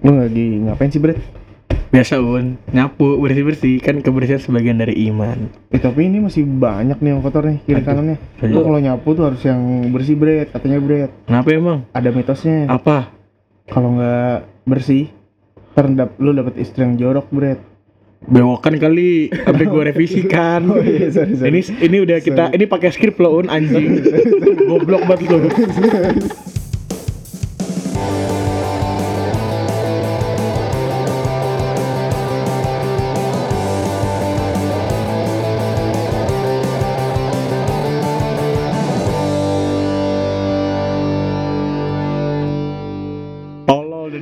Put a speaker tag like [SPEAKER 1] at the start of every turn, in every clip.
[SPEAKER 1] Lu lagi ngapain sih, Bret?
[SPEAKER 2] Biasa un, nyapu bersih-bersih kan kebersihan sebagian dari iman.
[SPEAKER 1] Eh, tapi ini masih banyak nih yang kotor nih kiri kanannya. Lu kalau nyapu tuh harus yang bersih, Bret. Katanya, Bret.
[SPEAKER 2] Kenapa emang?
[SPEAKER 1] Ada mitosnya.
[SPEAKER 2] Apa?
[SPEAKER 1] Kalau nggak bersih, terendap lu dapet istri yang jorok, Bret.
[SPEAKER 2] Bewokan kali, sampai gue revisikan.
[SPEAKER 1] Oh iya, sorry, sorry.
[SPEAKER 2] Ini ini udah kita ini pakai skrip loh un anjing. Goblok banget lu.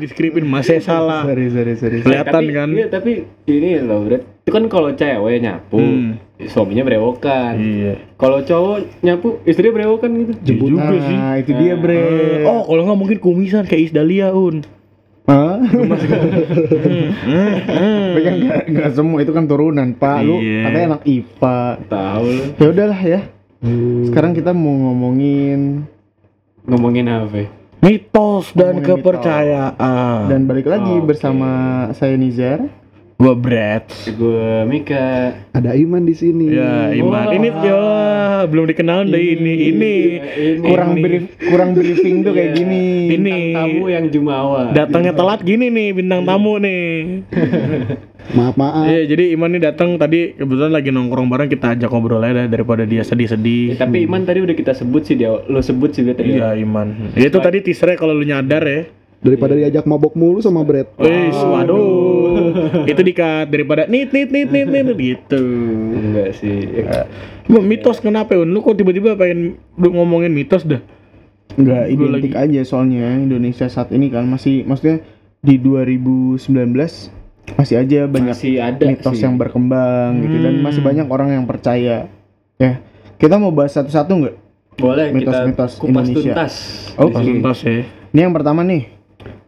[SPEAKER 2] Tolol udah di skripin masih salah.
[SPEAKER 1] sorry, sorry, sorry.
[SPEAKER 2] Kelihatan
[SPEAKER 3] tapi,
[SPEAKER 2] kan?
[SPEAKER 3] Iya, tapi ini loh, Bret. Itu kan kalau cewek nyapu,
[SPEAKER 2] Hmm.
[SPEAKER 3] suaminya berewokan.
[SPEAKER 2] Iya.
[SPEAKER 3] Kalau cowok nyapu, istrinya berewokan gitu.
[SPEAKER 2] Jemput juga sih.
[SPEAKER 1] Nah, itu dia, Bret.
[SPEAKER 2] Oh, kalau nggak mungkin kumisan kayak Isdalia un.
[SPEAKER 1] Hah?
[SPEAKER 2] Hmm, hmm.
[SPEAKER 1] Tapi kan nggak nggak semua itu kan turunan, Pak. Lu
[SPEAKER 2] Iya.
[SPEAKER 1] katanya anak IPA.
[SPEAKER 3] Tahu lu.
[SPEAKER 1] Ya udahlah ya. Sekarang kita mau ngomongin
[SPEAKER 3] Ngomongin apa?
[SPEAKER 2] Mitos dan
[SPEAKER 1] Ngomongin
[SPEAKER 2] kepercayaan.
[SPEAKER 1] dan balik lagi
[SPEAKER 3] Oke.
[SPEAKER 1] bersama saya Nizar.
[SPEAKER 2] Gua Brad.
[SPEAKER 3] Gue Mika.
[SPEAKER 4] Ada Iman di sini.
[SPEAKER 2] Ya, Iman.
[SPEAKER 3] Wah.
[SPEAKER 2] Ini ya belum dikenal deh ini. Ini
[SPEAKER 3] ini.
[SPEAKER 1] Kurang
[SPEAKER 2] Ini.
[SPEAKER 1] brief, kurang briefing tuh kayak
[SPEAKER 3] Iya.
[SPEAKER 1] gini.
[SPEAKER 2] Ini.
[SPEAKER 3] Bintang tamu yang jumawa.
[SPEAKER 2] datangnya telat gini nih bintang tamu nih.
[SPEAKER 4] Maaf maaf.
[SPEAKER 2] Iya, jadi Iman nih datang tadi kebetulan lagi nongkrong bareng kita ajak ngobrol aja daripada dia
[SPEAKER 3] Ya,
[SPEAKER 2] sedih-sedih.
[SPEAKER 3] tapi Iman tadi udah kita sebut sih dia, lo sebut sih dia tadi.
[SPEAKER 2] Iya, Iman. Itu tadi teasernya kalau lu nyadar ya.
[SPEAKER 4] Daripada diajak mabok mulu sama Brad.
[SPEAKER 2] Wih, waduh. itu dikat daripada nit nit nit nit nit gitu.
[SPEAKER 3] Enggak sih.
[SPEAKER 2] Cuma mitos kenapa Un? Lu kok tiba-tiba pengen lu ngomongin mitos dah?
[SPEAKER 1] Enggak identik aja soalnya Indonesia saat ini kan masih maksudnya di 2019 masih aja banyak
[SPEAKER 3] Masih ada
[SPEAKER 1] mitos
[SPEAKER 3] sih.
[SPEAKER 1] yang berkembang gitu dan
[SPEAKER 2] Hmm.
[SPEAKER 1] masih banyak orang yang percaya. Ya. Kita mau bahas satu-satu nggak?
[SPEAKER 3] Boleh
[SPEAKER 1] Mitos-mitos
[SPEAKER 3] kita kupas
[SPEAKER 1] Indonesia.
[SPEAKER 3] tuntas.
[SPEAKER 1] Oh,
[SPEAKER 3] sini.
[SPEAKER 2] Tuntas ya.
[SPEAKER 1] Ini yang pertama nih.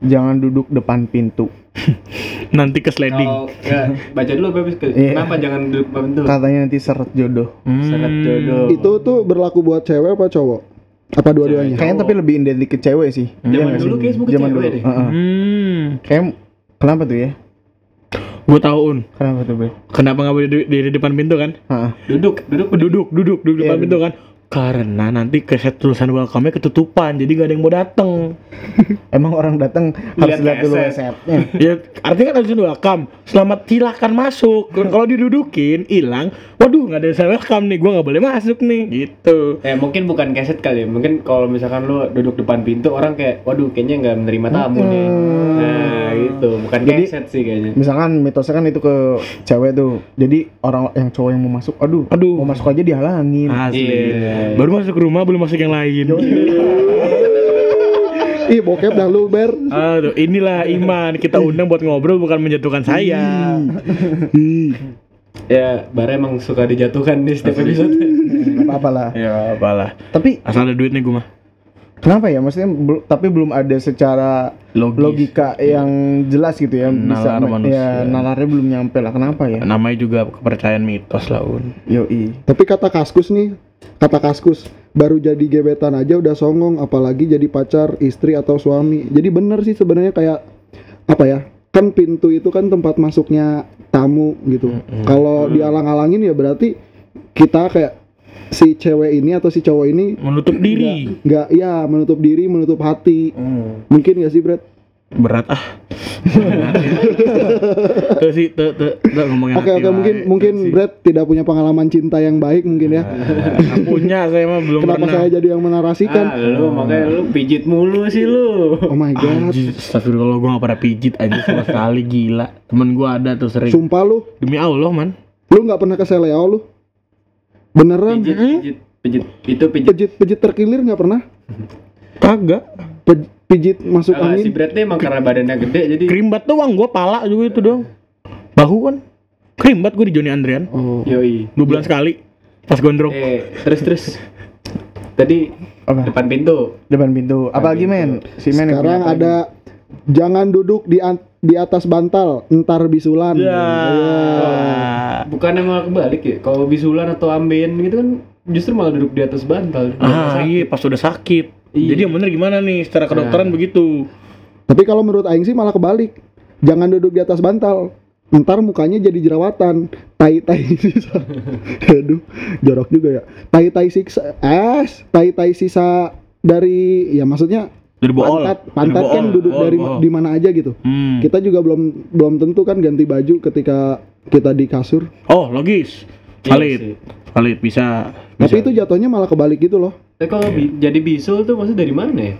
[SPEAKER 1] Jangan duduk depan pintu.
[SPEAKER 2] Nanti ke sliding.
[SPEAKER 3] Kalau ya, baca dulu Bebis.
[SPEAKER 1] Iya.
[SPEAKER 3] Kenapa jangan duduk depan tuh?
[SPEAKER 1] Katanya nanti seret jodoh.
[SPEAKER 2] Hmm.
[SPEAKER 3] jodoh.
[SPEAKER 4] Itu tuh berlaku buat cewek apa cowok? Apa dua-duanya?
[SPEAKER 1] Kayaknya tapi lebih identik ke cewek sih.
[SPEAKER 3] Zaman
[SPEAKER 1] nggak
[SPEAKER 3] dulu kayaknya semua ke
[SPEAKER 1] Zaman
[SPEAKER 3] cewek
[SPEAKER 1] dulu.
[SPEAKER 3] deh.
[SPEAKER 1] Heeh.
[SPEAKER 2] Hmm.
[SPEAKER 1] Kayak kenapa tuh ya?
[SPEAKER 2] Gue tahu Un.
[SPEAKER 1] Kenapa tuh, Bre?
[SPEAKER 2] Kenapa nggak boleh di, di, di depan pintu kan?
[SPEAKER 1] Heeh.
[SPEAKER 3] Duduk, duduk,
[SPEAKER 2] Duduk, duduk, duduk
[SPEAKER 1] Iya,
[SPEAKER 2] depan pintu kan? Karena nanti keset tulisan welcome-nya ketutupan, jadi gak ada yang mau dateng.
[SPEAKER 1] Emang orang datang harus
[SPEAKER 3] Lihat
[SPEAKER 1] dulu
[SPEAKER 3] keset.
[SPEAKER 1] resepnya.
[SPEAKER 2] ya artinya kan tulisan welcome. Selamat silakan masuk. Kalau didudukin, hilang. Waduh, nggak ada tulisan welcome nih. Gue nggak boleh masuk nih. Gitu.
[SPEAKER 3] Eh mungkin bukan keset kali ya. Mungkin kalau misalkan lu duduk depan pintu orang kayak waduh kayaknya nggak menerima tamu nih. Nah, gitu. Bukan
[SPEAKER 1] Jadi-
[SPEAKER 3] keset sih kayaknya.
[SPEAKER 1] Misalkan mitosnya kan itu ke cewek tuh. Jadi orang yang cowok yang mau masuk, aduh,
[SPEAKER 2] Aduh.
[SPEAKER 1] mau masuk aja dihalangin.
[SPEAKER 2] Asli.
[SPEAKER 3] Iya.
[SPEAKER 2] Baru masuk ke rumah, belum masuk yang lain.
[SPEAKER 4] Ih, bokep dah lu, Ber.
[SPEAKER 2] Aduh, inilah iman. Kita undang buat ngobrol bukan menjatuhkan saya.
[SPEAKER 3] Ya, Bara emang suka dijatuhkan di setiap episode.
[SPEAKER 1] Nggak apa-apa lah.
[SPEAKER 2] Ya, apalah.
[SPEAKER 1] Tapi
[SPEAKER 2] Asal ada duit nih gue mah.
[SPEAKER 1] Kenapa ya? Maksudnya bel- tapi belum ada secara
[SPEAKER 2] Logis.
[SPEAKER 1] logika yang jelas gitu ya. Bisa
[SPEAKER 2] Nalar manusia.
[SPEAKER 1] ya nalarnya belum nyampe lah. Kenapa ya?
[SPEAKER 2] Namanya juga kepercayaan mitos lah, Un.
[SPEAKER 1] Yoi.
[SPEAKER 4] Tapi kata Kaskus nih, kata Kaskus baru jadi gebetan aja udah songong apalagi jadi pacar, istri atau suami. Jadi bener sih sebenarnya kayak apa ya? Kan pintu itu kan tempat masuknya tamu gitu. Kalau dialang-alangin ya berarti kita kayak si cewek ini atau si cowok ini
[SPEAKER 2] Menutup diri.
[SPEAKER 4] nggak ya menutup diri, menutup hati. Mungkin gak sih, Brad?
[SPEAKER 2] Berat ah. tuh sih, tuh, tuh, tuh ngomongin
[SPEAKER 4] Oke oke mungkin mungkin. Brad tidak punya pengalaman cinta yang baik mungkin ya.
[SPEAKER 2] Nggak punya saya mah belum
[SPEAKER 4] Kenapa
[SPEAKER 2] pernah.
[SPEAKER 4] saya jadi yang menarasikan?
[SPEAKER 3] ah, lu makanya lu pijit mulu sih lu.
[SPEAKER 4] Oh my god.
[SPEAKER 2] Astagfirullah gue gak pernah pijit aja sama sekali gila. Temen gue ada tuh sering.
[SPEAKER 4] Sumpah lu,
[SPEAKER 2] Demi Allah man.
[SPEAKER 4] lu nggak pernah ke Seleo lu? Beneran?
[SPEAKER 3] Pijit, pijit, pijit. Itu pijit.
[SPEAKER 4] Pijit pijit terkilir nggak pernah?
[SPEAKER 2] Kagak.
[SPEAKER 4] Pijit masuk
[SPEAKER 3] Ah, si
[SPEAKER 4] angin?
[SPEAKER 3] Brad nih emang karena badannya gede jadi
[SPEAKER 2] Krimbat doang gue pala juga itu dong. Bahu kan. Krimbat gue di Joni Andrian.
[SPEAKER 4] Oh.
[SPEAKER 3] yoi.
[SPEAKER 2] Dua bulan sekali. Pas gondrong.
[SPEAKER 3] Eh, terus terus. Tadi
[SPEAKER 1] Apa?
[SPEAKER 3] depan pintu.
[SPEAKER 1] Depan pintu. Apalagi men? Si men
[SPEAKER 4] Sekarang ada jangan duduk di di atas bantal, entar bisulan.
[SPEAKER 2] Ya.
[SPEAKER 4] Iya.
[SPEAKER 3] Bukan emang kebalik ya. Kalau bisulan atau ambeien gitu kan justru malah duduk di atas bantal.
[SPEAKER 2] Ah iya pas udah sakit.
[SPEAKER 3] Iya.
[SPEAKER 2] Jadi yang bener gimana nih secara kedokteran begitu.
[SPEAKER 4] Tapi kalau menurut aing sih malah kebalik. Jangan duduk di atas bantal. Ntar mukanya jadi jerawatan. Tai-tai sisa. Aduh, jorok juga ya. Tai-tai sisa es, tai-tai sisa dari ya maksudnya
[SPEAKER 2] Dari bool.
[SPEAKER 4] pantat pantat
[SPEAKER 2] Dari
[SPEAKER 4] kan
[SPEAKER 2] bool,
[SPEAKER 4] duduk
[SPEAKER 2] bool,
[SPEAKER 4] dari
[SPEAKER 2] bool.
[SPEAKER 4] di mana aja gitu.
[SPEAKER 2] Hmm.
[SPEAKER 4] Kita juga belum belum tentu kan ganti baju ketika kita di kasur.
[SPEAKER 2] Oh, logis.
[SPEAKER 3] Iya
[SPEAKER 2] Valid.
[SPEAKER 3] sih.
[SPEAKER 2] Valid bisa.
[SPEAKER 4] Tapi
[SPEAKER 2] bisa.
[SPEAKER 4] itu jatuhnya malah kebalik gitu loh.
[SPEAKER 3] Tapi kalau bi- jadi bisul tuh maksudnya dari mana ya?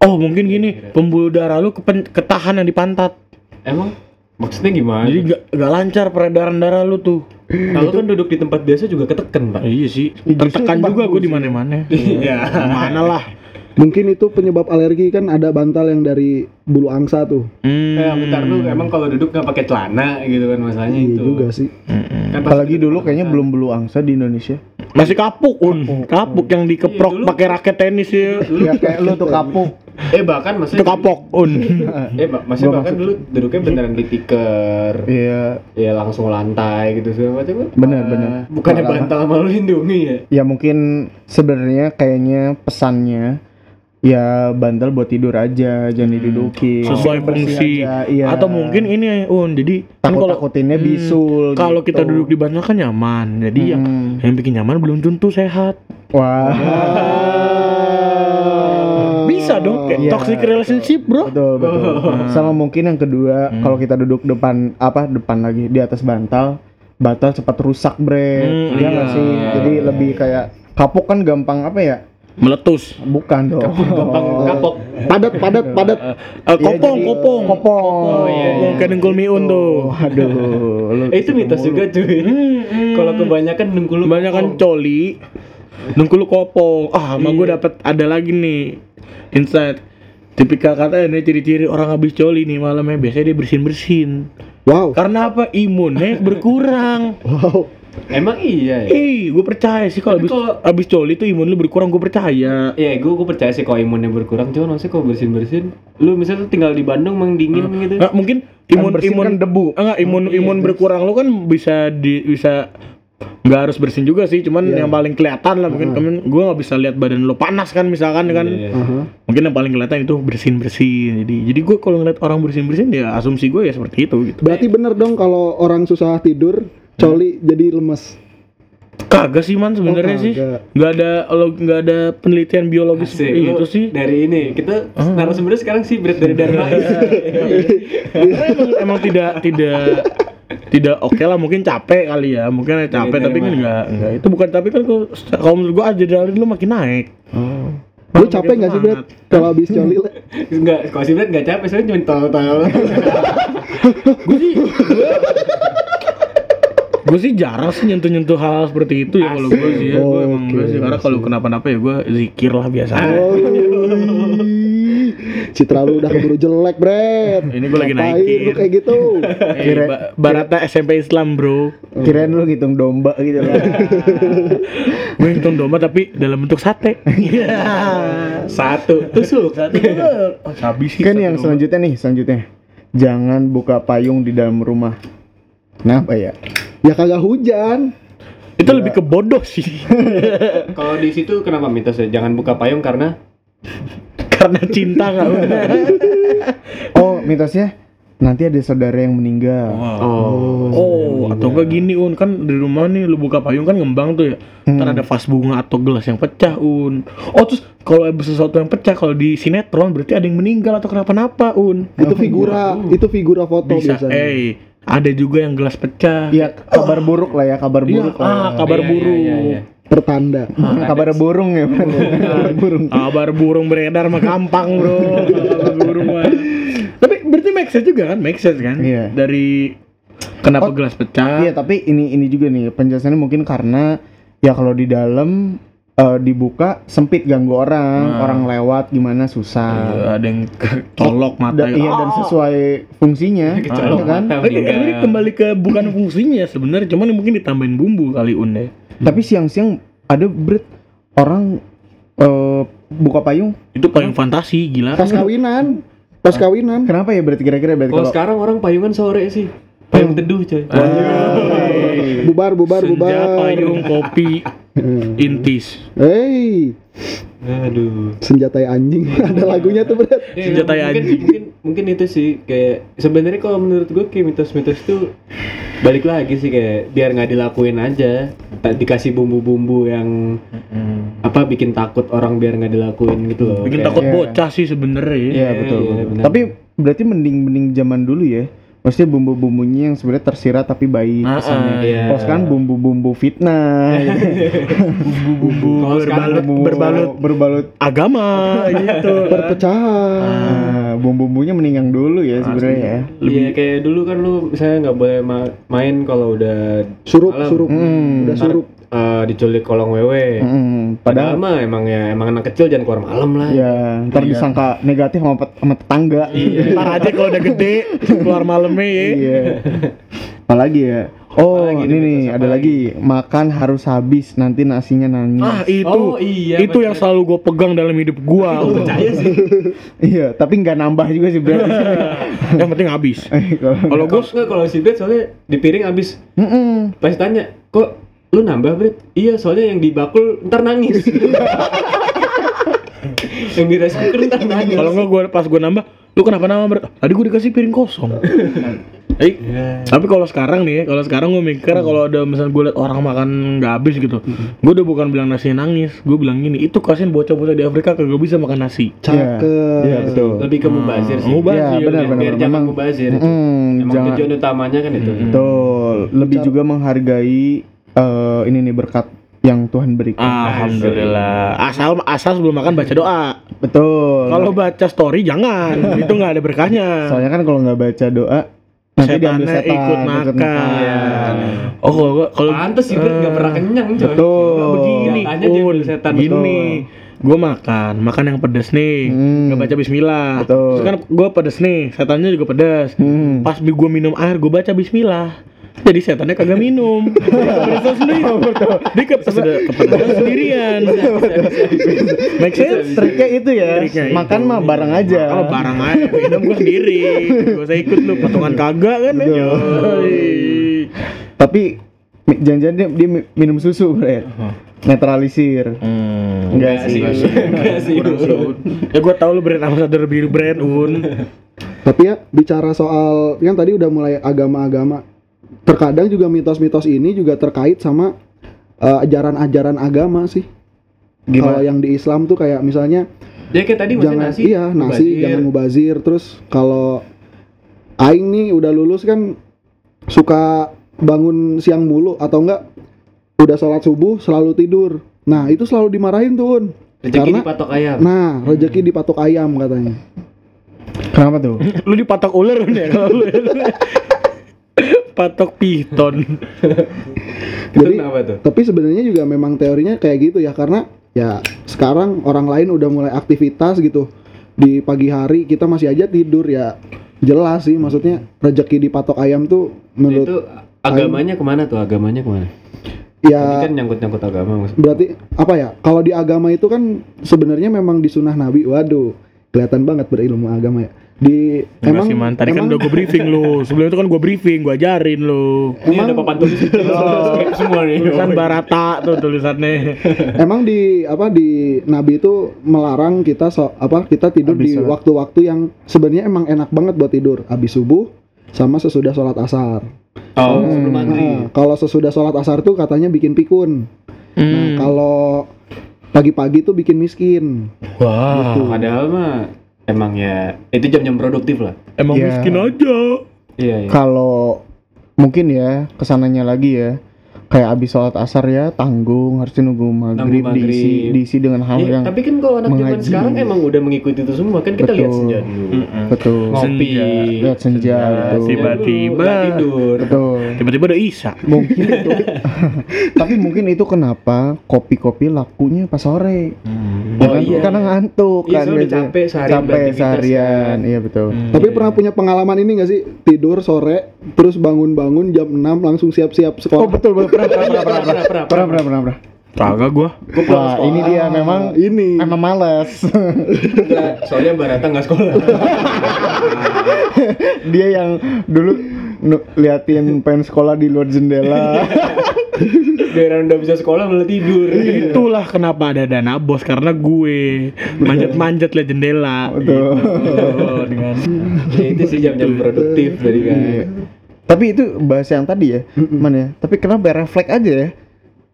[SPEAKER 2] Oh, mungkin gini, pembuluh darah lu kepen- ketahan yang di pantat.
[SPEAKER 3] Emang maksudnya gimana?
[SPEAKER 2] Jadi gak, gak lancar peredaran darah lu tuh.
[SPEAKER 3] Kalau kan duduk di tempat biasa juga ketekan, Pak.
[SPEAKER 2] iya sih. Tertekan juga gue
[SPEAKER 1] bagus
[SPEAKER 2] di mana-mana.
[SPEAKER 3] Iya.
[SPEAKER 2] Mana lah.
[SPEAKER 4] Mungkin itu penyebab alergi kan ada bantal yang dari bulu angsa tuh.
[SPEAKER 2] Hmm.
[SPEAKER 3] Eh, bentar lu emang kalau duduk nggak pakai celana gitu kan masalahnya
[SPEAKER 4] Iya
[SPEAKER 3] itu.
[SPEAKER 4] juga sih.
[SPEAKER 3] Kan
[SPEAKER 1] Apalagi dulu kayaknya belum belu angsa di Indonesia.
[SPEAKER 2] Masih kapuk, Un. Kapuk yang dikeprok
[SPEAKER 3] Iya, dulu.
[SPEAKER 2] pakai raket tenis ya.
[SPEAKER 1] Ya kayak lu tuh kapuk.
[SPEAKER 3] Eh bahkan
[SPEAKER 2] Itu
[SPEAKER 3] maksudnya
[SPEAKER 2] kapok, Un.
[SPEAKER 3] Eh, ba- maksudnya
[SPEAKER 1] Gua
[SPEAKER 3] bahkan dulu duduknya beneran di tikar.
[SPEAKER 1] Iya.
[SPEAKER 3] Ya langsung lantai gitu segala macam kan.
[SPEAKER 1] Bener,
[SPEAKER 3] Ah,
[SPEAKER 1] bener.
[SPEAKER 3] Bukannya bantal sama lu lindungi ya.
[SPEAKER 1] Ya mungkin sebenarnya kayaknya pesannya ya bantal buat tidur aja, jangan didudukin.
[SPEAKER 2] Sesuai fungsi.
[SPEAKER 1] aja, Iya.
[SPEAKER 2] Atau mungkin ini, Un. Jadi kan
[SPEAKER 1] takut
[SPEAKER 2] kalau
[SPEAKER 1] takutinnya
[SPEAKER 2] Hmm,
[SPEAKER 1] bisul.
[SPEAKER 2] kalau
[SPEAKER 1] gitu.
[SPEAKER 2] kita duduk di bantal kan nyaman. Jadi yang
[SPEAKER 1] Hmm.
[SPEAKER 2] yang bikin nyaman belum tentu sehat.
[SPEAKER 1] Wah.
[SPEAKER 2] Bisa dong kayak
[SPEAKER 1] Iya,
[SPEAKER 2] toxic relationship, Bro.
[SPEAKER 1] Betul, betul. Sama mungkin yang kedua,
[SPEAKER 2] Hmm.
[SPEAKER 1] kalau kita duduk depan apa depan lagi di atas bantal, bantal cepat rusak, bre.
[SPEAKER 2] Hmm,
[SPEAKER 1] Iya nggak
[SPEAKER 2] iya.
[SPEAKER 1] sih? Jadi lebih kayak kapuk kan gampang apa ya?
[SPEAKER 2] Meletus.
[SPEAKER 1] Bukan dong.
[SPEAKER 3] Gampang kapok.
[SPEAKER 4] Padat, padat, padat.
[SPEAKER 2] Eh,
[SPEAKER 1] Iya,
[SPEAKER 2] kopong, kopong.
[SPEAKER 1] Kopong.
[SPEAKER 3] Oh, iya,
[SPEAKER 2] Kopong kayak dengkul miun tuh.
[SPEAKER 1] Aduh.
[SPEAKER 3] Eh, itu mitos juga cuy.
[SPEAKER 2] Hmm,
[SPEAKER 3] Kalau kebanyakan dengkul
[SPEAKER 2] Kebanyakan
[SPEAKER 3] kopong.
[SPEAKER 2] coli Dengkul kopong Ah sama gue
[SPEAKER 3] Iya.
[SPEAKER 2] dapet ada lagi nih Insight Tipikal kata ini ciri-ciri orang habis coli nih malamnya Biasanya dia bersin-bersin
[SPEAKER 4] Wow.
[SPEAKER 2] Karena apa? Imunnya berkurang
[SPEAKER 4] Wow.
[SPEAKER 3] Emang iya ya.
[SPEAKER 2] Ih, gue percaya sih kalau
[SPEAKER 3] Tapi
[SPEAKER 2] habis,
[SPEAKER 3] kalau-
[SPEAKER 2] habis coli tuh imun lu berkurang gue percaya
[SPEAKER 3] Iya, gue gue percaya sih kalau imunnya berkurang. Cuman maksudnya kalau bersin bersin, lu misalnya tuh tinggal di Bandung emang dingin gitu.
[SPEAKER 2] Nggak, mungkin
[SPEAKER 1] Kan
[SPEAKER 2] imun
[SPEAKER 1] bersin
[SPEAKER 2] imun
[SPEAKER 1] kan debu.
[SPEAKER 2] Enggak, imun
[SPEAKER 3] Iya,
[SPEAKER 2] imun
[SPEAKER 3] iya.
[SPEAKER 2] berkurang lu kan bisa di bisa nggak harus bersin juga sih, cuman
[SPEAKER 4] Iya.
[SPEAKER 2] yang paling kelihatan lah mungkin temen gue nggak bisa lihat badan lu panas kan misalkan kan.
[SPEAKER 3] Iya.
[SPEAKER 4] Aha.
[SPEAKER 2] Mungkin yang paling kelihatan itu bersin bersin. Jadi jadi gue kalau ngeliat orang bersin bersin ya asumsi gue ya seperti itu gitu.
[SPEAKER 4] Berarti bener dong kalau orang susah tidur, coli jadi lemes.
[SPEAKER 2] Kagak sih man sebenarnya
[SPEAKER 4] Oh,
[SPEAKER 2] sih. Nggak ada lo nggak ada penelitian biologis
[SPEAKER 3] Asik,
[SPEAKER 2] seperti itu sih.
[SPEAKER 3] Dari ini kita
[SPEAKER 2] Ah.
[SPEAKER 3] narasumbernya sekarang sih berat dari Dharma.
[SPEAKER 2] Karena emang, emang tidak tidak tidak oke lah mungkin capek kali ya mungkin capek
[SPEAKER 3] Dari
[SPEAKER 2] tapi kan enggak enggak itu bukan tapi kan kalau kalau menurut gua adrenalin lu makin naik
[SPEAKER 4] Lu capek nggak sih, Bret? Kalau habis coli?
[SPEAKER 3] Enggak, kalau si berat enggak capek, soalnya cuma tol-tol.
[SPEAKER 2] gue sih gue sih jarang sih nyentuh nyentuh hal seperti itu ya kalau gue sih ya gue emang enggak sih karena kalau kenapa-napa ya gue zikir lah biasa
[SPEAKER 4] Oh, Citra lu udah keburu jelek, Bret.
[SPEAKER 2] Ini gua lagi naikin.
[SPEAKER 4] lu kayak gitu.
[SPEAKER 2] Eh, ba- Barata SMP Islam bro
[SPEAKER 1] Kirain lu ngitung domba gitu lah.
[SPEAKER 2] gue hitung domba tapi dalam bentuk sate Iya.
[SPEAKER 3] Satu, tusuk.
[SPEAKER 2] satu oh, sabi sih
[SPEAKER 1] kan yang selanjutnya nih, selanjutnya. Jangan buka payung di dalam rumah. Kenapa ya?
[SPEAKER 4] Ya kagak hujan.
[SPEAKER 2] itu lebih ke bodoh sih
[SPEAKER 3] Kalau di situ kenapa mitosnya? Jangan buka payung karena
[SPEAKER 2] karena cinta nggak udah
[SPEAKER 1] Oh, mitosnya nanti ada saudara yang meninggal.
[SPEAKER 3] oh,
[SPEAKER 2] Oh, atau enggak gini Un, kan di rumah nih lu buka payung kan ngembang tuh ya. Ntar ada vas bunga atau gelas yang pecah Un. Oh, terus kalau ada sesuatu yang pecah kalau di sinetron berarti ada yang meninggal atau kenapa-napa Un.
[SPEAKER 4] Itu figura, itu figura foto
[SPEAKER 2] Bisa,
[SPEAKER 4] biasanya.
[SPEAKER 2] eh ada juga yang gelas pecah.
[SPEAKER 1] Iya, kabar buruk lah ya, kabar
[SPEAKER 2] Iya,
[SPEAKER 1] buruk lah.
[SPEAKER 2] ah,
[SPEAKER 1] ya.
[SPEAKER 2] kabar
[SPEAKER 3] Iya, iya,
[SPEAKER 2] burung.
[SPEAKER 3] iya, iya.
[SPEAKER 4] Pertanda.
[SPEAKER 1] Bukan kabar burung ya, Bang. kabar burung.
[SPEAKER 2] Kabar burung beredar mah gampang, Bro. Kabar burung mah. Tapi berarti make sense juga kan? Make sense kan?
[SPEAKER 1] Iya.
[SPEAKER 2] Dari kenapa
[SPEAKER 1] Oh,
[SPEAKER 2] gelas pecah?
[SPEAKER 1] Iya, tapi ini ini juga nih penjelasannya mungkin karena ya kalau di dalam eh, dibuka sempit ganggu orang,
[SPEAKER 2] Nah.
[SPEAKER 1] orang lewat gimana
[SPEAKER 2] Iya,
[SPEAKER 1] susah.
[SPEAKER 2] ada yang colok mata.
[SPEAKER 1] Dan, iya dan sesuai fungsinya,
[SPEAKER 3] Kecolok
[SPEAKER 1] iya kan?
[SPEAKER 3] mata.
[SPEAKER 2] Tapi ini kembali ke bukan fungsinya sebenarnya, cuman mungkin ditambahin bumbu kali un deh.
[SPEAKER 1] Tapi siang-siang ada bread orang eh, buka payung.
[SPEAKER 2] Itu paling fantasi, gila.
[SPEAKER 4] Pas kawinan. Pas kawinan.
[SPEAKER 1] Kenapa ya berarti kira-kira berarti
[SPEAKER 3] Kalau
[SPEAKER 1] kalau
[SPEAKER 3] sekarang orang payungan sore sih. Payung teduh coy.
[SPEAKER 4] bubar bubar
[SPEAKER 2] Senja,
[SPEAKER 4] bubar
[SPEAKER 2] payung, kopi, intis.
[SPEAKER 4] Hei,
[SPEAKER 3] Aduh.
[SPEAKER 4] senjata anjing. Ada lagunya tuh.
[SPEAKER 3] Ya,
[SPEAKER 2] Senjata
[SPEAKER 3] mungkin,
[SPEAKER 2] anjing.
[SPEAKER 3] mungkin mungkin itu sih kayak sebenarnya kalau menurut gue kayak mitos-mitos tuh balik lagi sih kayak biar nggak dilakuin aja tak dikasih bumbu-bumbu yang apa bikin takut orang biar nggak dilakuin gitu loh
[SPEAKER 2] Bikin
[SPEAKER 3] Kayak-
[SPEAKER 2] takut
[SPEAKER 1] Iya.
[SPEAKER 2] bocah sih sebenernya.
[SPEAKER 1] Iya
[SPEAKER 3] Iya,
[SPEAKER 1] betul.
[SPEAKER 3] iya,
[SPEAKER 1] betul. Tapi berarti mending mending zaman dulu ya. Maksudnya bumbu-bumbunya yang sebenarnya tersirat tapi baik
[SPEAKER 2] Ah,
[SPEAKER 1] kesannya.
[SPEAKER 3] ah, iya.
[SPEAKER 1] Kalau sekarang bumbu-bumbu fitnah,
[SPEAKER 2] Bumbu
[SPEAKER 3] Kalau sekarang
[SPEAKER 2] berbalut,
[SPEAKER 1] bumbu
[SPEAKER 2] berbalut
[SPEAKER 1] berbalut.
[SPEAKER 2] agama gitu.
[SPEAKER 4] Perpecahan.
[SPEAKER 1] Ah, bumbu-bumbunya mending yang dulu ya sebenarnya ya.
[SPEAKER 3] Iya kayak dulu kan lu misalnya nggak boleh ma- main kalau udah
[SPEAKER 4] Surup,
[SPEAKER 3] malam.
[SPEAKER 4] surup.
[SPEAKER 1] Hmm.
[SPEAKER 4] Udah surup.
[SPEAKER 3] Eh, diculik kolong wewe.
[SPEAKER 1] Mm,
[SPEAKER 3] Padahal
[SPEAKER 1] padahal
[SPEAKER 3] mah emang ya emang anak kecil jangan keluar malam lah.
[SPEAKER 1] ya ntar disangka negatif sama, pet- sama tetangga.
[SPEAKER 2] Ntar aja kalau udah gede keluar malamnya ya.
[SPEAKER 1] Iya. Apalagi ya. Oh,
[SPEAKER 3] Apalagi
[SPEAKER 1] ini
[SPEAKER 3] nih,
[SPEAKER 1] ada
[SPEAKER 3] apa
[SPEAKER 1] lagi. Makan harus habis nanti nasinya nangis.
[SPEAKER 2] Ah itu,
[SPEAKER 3] Oh, iya,
[SPEAKER 2] itu
[SPEAKER 3] bener.
[SPEAKER 2] yang selalu gue pegang dalam hidup gue.
[SPEAKER 3] Percaya sih.
[SPEAKER 1] iya, tapi nggak nambah juga sih berarti.
[SPEAKER 2] yang penting habis.
[SPEAKER 1] Kalau
[SPEAKER 2] Kalau gue
[SPEAKER 3] Kalau si soalnya di piring abis
[SPEAKER 1] Mm-mm.
[SPEAKER 3] pas tanya kok lu nambah Brad? Iya soalnya yang di bakul ntar nangis. yang di rice cooker ntar nangis.
[SPEAKER 2] kalau nggak gue pas gue nambah, lu kenapa nambah? Bro? Tadi gue dikasih piring kosong. Eh, tapi kalau sekarang nih, ya, kalau sekarang gue mikir kalau ada misalnya gue liat orang makan nggak habis gitu, gue udah bukan bilang nasi nangis, gue bilang gini, itu kasihin bocah-bocah di Afrika kagak bisa makan nasi.
[SPEAKER 1] Iya,
[SPEAKER 4] Cakep.
[SPEAKER 1] Iya, betul.
[SPEAKER 3] lebih ke mubazir sih.
[SPEAKER 2] Mubazir,
[SPEAKER 1] Iya, benar benar.
[SPEAKER 3] biar jangan
[SPEAKER 1] Memang-
[SPEAKER 3] mubazir.
[SPEAKER 1] Mm,
[SPEAKER 3] Emang
[SPEAKER 1] jangan
[SPEAKER 3] tujuan utamanya kan itu.
[SPEAKER 1] betul. Lebih juga menghargai eh, ini nih berkat yang Tuhan berikan.
[SPEAKER 2] Alhamdulillah. Asal asal sebelum makan baca doa.
[SPEAKER 1] Betul.
[SPEAKER 2] Kalau baca story jangan, itu nggak ada berkahnya.
[SPEAKER 1] soalnya kan kalau nggak baca doa nanti diambil setan
[SPEAKER 2] ikut makan.
[SPEAKER 3] Iya.
[SPEAKER 2] Oh kalau gua- kalau
[SPEAKER 3] Pantes sih nggak pernah kenyang coy.
[SPEAKER 1] Betul.
[SPEAKER 2] begini,
[SPEAKER 3] Katanya dia
[SPEAKER 2] Un,
[SPEAKER 3] setan.
[SPEAKER 2] gini. Gue makan, makan yang pedas nih,
[SPEAKER 1] Hmm.
[SPEAKER 2] nggak baca Bismillah.
[SPEAKER 1] Betul.
[SPEAKER 2] Terus kan gue pedas nih, setannya juga pedas.
[SPEAKER 1] Hmm.
[SPEAKER 2] Pas gue minum air, gue baca Bismillah. Jadi setannya kagak minum. Kepedesan sendiri. Dia kepedesan, kepedesan sendirian. Make sense?
[SPEAKER 1] Triknya itu ya.
[SPEAKER 2] Triknya itu.
[SPEAKER 1] Makan mah bareng aja.
[SPEAKER 2] Kalau barang aja, minum gue sendiri. Gak usah ikut lu, patungan kagak kan? Yoi.
[SPEAKER 1] Tapi jangan-jangan dia, dia mi- minum susu, Bre. Netralisir.
[SPEAKER 2] Hmm.
[SPEAKER 1] Enggak sih.
[SPEAKER 3] Enggak sih.
[SPEAKER 2] Ya gue tau lu brand ambassador biru brand Un.
[SPEAKER 4] Tapi ya bicara soal kan tadi udah mulai agama-agama. Terkadang juga mitos-mitos ini juga terkait sama eh, ajaran-ajaran agama sih. Kalau yang di Islam tuh kayak misalnya
[SPEAKER 3] Ya kayak tadi
[SPEAKER 4] jangan
[SPEAKER 3] nasi.
[SPEAKER 4] iya nasi
[SPEAKER 3] mubazir.
[SPEAKER 4] jangan mubazir terus kalau aing nih udah lulus kan suka bangun siang mulu atau enggak udah sholat subuh selalu tidur nah itu selalu dimarahin tuh Un.
[SPEAKER 3] Rezeki
[SPEAKER 4] karena
[SPEAKER 3] dipatok ayam.
[SPEAKER 4] nah rezeki dipatok ayam katanya
[SPEAKER 1] Kenapa tuh?
[SPEAKER 2] Lu dipatok ular Un, ya. Patok piton.
[SPEAKER 4] Jadi
[SPEAKER 3] kenapa tuh?
[SPEAKER 4] tapi sebenarnya juga memang teorinya kayak gitu ya karena ya sekarang orang lain udah mulai aktivitas gitu di pagi hari kita masih aja tidur ya jelas sih maksudnya rezeki dipatok ayam tuh menurut
[SPEAKER 3] itu agamanya ke mana tuh? Agamanya ke mana?
[SPEAKER 4] ya
[SPEAKER 3] Ini kan nyangkut-nyangkut agama maksudnya.
[SPEAKER 4] berarti apa ya kalau di agama itu kan sebenarnya memang di sunnah nabi waduh kelihatan banget berilmu agama ya di
[SPEAKER 2] Emang sih man, tadi kan
[SPEAKER 4] emang,
[SPEAKER 2] udah gue briefing lu. Sebelum itu kan gue briefing, gue ajarin lu.
[SPEAKER 3] Ini ada papan tulis Skrip semua nih.
[SPEAKER 2] Tulisan Barata tuh tulisannya.
[SPEAKER 4] emang di apa di nabi itu melarang kita so, apa kita tidur
[SPEAKER 1] Habis
[SPEAKER 4] di waktu-waktu yang sebenarnya emang enak banget buat tidur habis subuh sama sesudah sholat asar
[SPEAKER 3] Oh, sebelum mandi.
[SPEAKER 4] Nah, kalau sesudah sholat asar tuh katanya bikin pikun nah
[SPEAKER 2] Hmm.
[SPEAKER 4] kalau pagi-pagi tuh bikin miskin
[SPEAKER 2] Wah,
[SPEAKER 3] Padahal mah emang ya itu jam-jam produktif lah.
[SPEAKER 2] emang
[SPEAKER 1] Ya.
[SPEAKER 2] miskin aja.
[SPEAKER 3] Iya, iya.
[SPEAKER 1] Kalau mungkin ya ke sananya lagi ya kayak abis sholat asar ya tanggung harusnya nunggu maghrib,
[SPEAKER 3] maghrib.
[SPEAKER 1] diisi diisi dengan hal
[SPEAKER 3] Ya,
[SPEAKER 1] yang
[SPEAKER 3] tapi kan kalau anak zaman sekarang emang udah mengikuti itu semua kan kita lihat
[SPEAKER 1] Betul.
[SPEAKER 3] senja dulu.
[SPEAKER 1] betul
[SPEAKER 3] Ngopi,
[SPEAKER 1] lihat senja.
[SPEAKER 2] Tiba-tiba.
[SPEAKER 3] Tidur.
[SPEAKER 1] betul
[SPEAKER 2] Tiba-tiba udah Isa.
[SPEAKER 1] mungkin itu tapi mungkin itu kenapa kopi-kopi lakunya pas sore ya
[SPEAKER 3] Oh,
[SPEAKER 1] kan?
[SPEAKER 3] iya.
[SPEAKER 1] karena ngantuk
[SPEAKER 3] Iya,
[SPEAKER 1] kan
[SPEAKER 3] udah capek seharian
[SPEAKER 1] capek
[SPEAKER 3] beraktivitas
[SPEAKER 1] seharian
[SPEAKER 3] kan.
[SPEAKER 1] iya betul
[SPEAKER 4] Tapi pernah punya pengalaman ini gak sih tidur sore terus bangun-bangun jam 6 langsung siap-siap sekolah?
[SPEAKER 1] oh betul betul pernah pernah pernah pernah
[SPEAKER 3] Pernah, pernah,
[SPEAKER 1] pernah pernah pernah pernah
[SPEAKER 2] Kagak gua.
[SPEAKER 1] Wah, ini dia memang
[SPEAKER 4] ini.
[SPEAKER 1] memang males.
[SPEAKER 3] Enggak, soalnya Barata nggak sekolah.
[SPEAKER 1] dia yang dulu liatin pengen sekolah di luar jendela.
[SPEAKER 3] Biar udah bisa sekolah malah tidur.
[SPEAKER 2] Itulah kenapa ada dana bos karena gue manjat-manjat liat jendela.
[SPEAKER 1] Betul.
[SPEAKER 2] Gitu, dengan
[SPEAKER 3] Ya, itu sih jam-jam produktif dari kan.
[SPEAKER 1] Tapi itu bahasa yang tadi ya, mana ya? Tapi kenapa ya, refleks aja ya?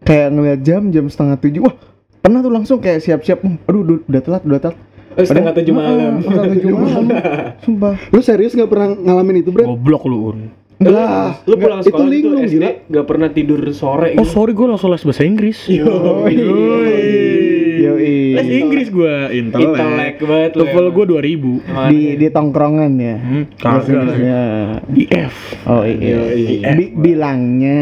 [SPEAKER 1] Kayak ngeliat jam jam setengah tujuh, wah pernah tuh langsung kayak siap-siap, "Hmm, aduh du- udah telat, udah telat.
[SPEAKER 3] Oh, setengah tujuh malam.
[SPEAKER 1] Setengah tujuh malam, sumpah.
[SPEAKER 4] Lu serius nggak pernah ngalamin itu, Bro?
[SPEAKER 2] goblok lu Un.
[SPEAKER 4] Lah,
[SPEAKER 3] Lu pulang
[SPEAKER 4] itu
[SPEAKER 3] sekolah itu
[SPEAKER 4] linglung
[SPEAKER 3] SD
[SPEAKER 4] gila.
[SPEAKER 3] gak pernah tidur sore
[SPEAKER 2] Oh
[SPEAKER 3] gitu.
[SPEAKER 2] sorry gue langsung les bahasa Inggris.
[SPEAKER 3] Yoi.
[SPEAKER 2] Les Inggris gue intelek.
[SPEAKER 3] Intelek banget lu
[SPEAKER 2] TOEFL gue 2000.
[SPEAKER 1] Di di tongkrongan ya.
[SPEAKER 2] Hmm, kagak.
[SPEAKER 1] Inggrisnya.
[SPEAKER 2] IF.
[SPEAKER 1] Oh iya.
[SPEAKER 3] Yoi.
[SPEAKER 1] Bi- bilangnya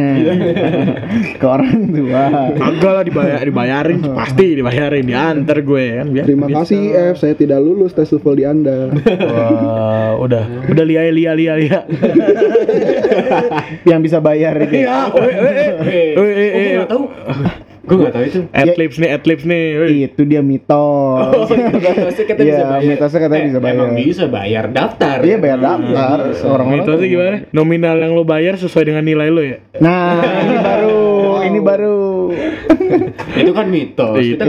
[SPEAKER 1] ke orang tua.
[SPEAKER 2] Kagak lah dibayar dibayarin pasti dibayarin diantar gue kan biar.
[SPEAKER 4] Terima kasih IF, saya tidak lulus tes TOEFL di Anda.
[SPEAKER 2] Wah, udah udah lia lia lia lia.
[SPEAKER 1] yang bisa bayar itu.
[SPEAKER 2] Iya, eh.
[SPEAKER 3] Eh,
[SPEAKER 2] Weh, eh,
[SPEAKER 3] gue
[SPEAKER 2] eh.
[SPEAKER 3] Gak tau. Gue gak tau itu.
[SPEAKER 2] Adlibs nih, adlibs nih.
[SPEAKER 1] Itu dia mitos.
[SPEAKER 3] Oh, mitosnya katanya
[SPEAKER 1] Iya,
[SPEAKER 3] bisa bayar.
[SPEAKER 1] mitosnya katanya
[SPEAKER 3] Eh,
[SPEAKER 1] bisa bayar.
[SPEAKER 3] Emang bisa bayar daftar.
[SPEAKER 1] Iya bayar daftar orang-orang.
[SPEAKER 2] Mitosnya gimana? Nominal yang lo bayar sesuai dengan nilai lo ya?
[SPEAKER 1] Nah, ini baru, ini baru.
[SPEAKER 3] Itu kan mitos. Kita.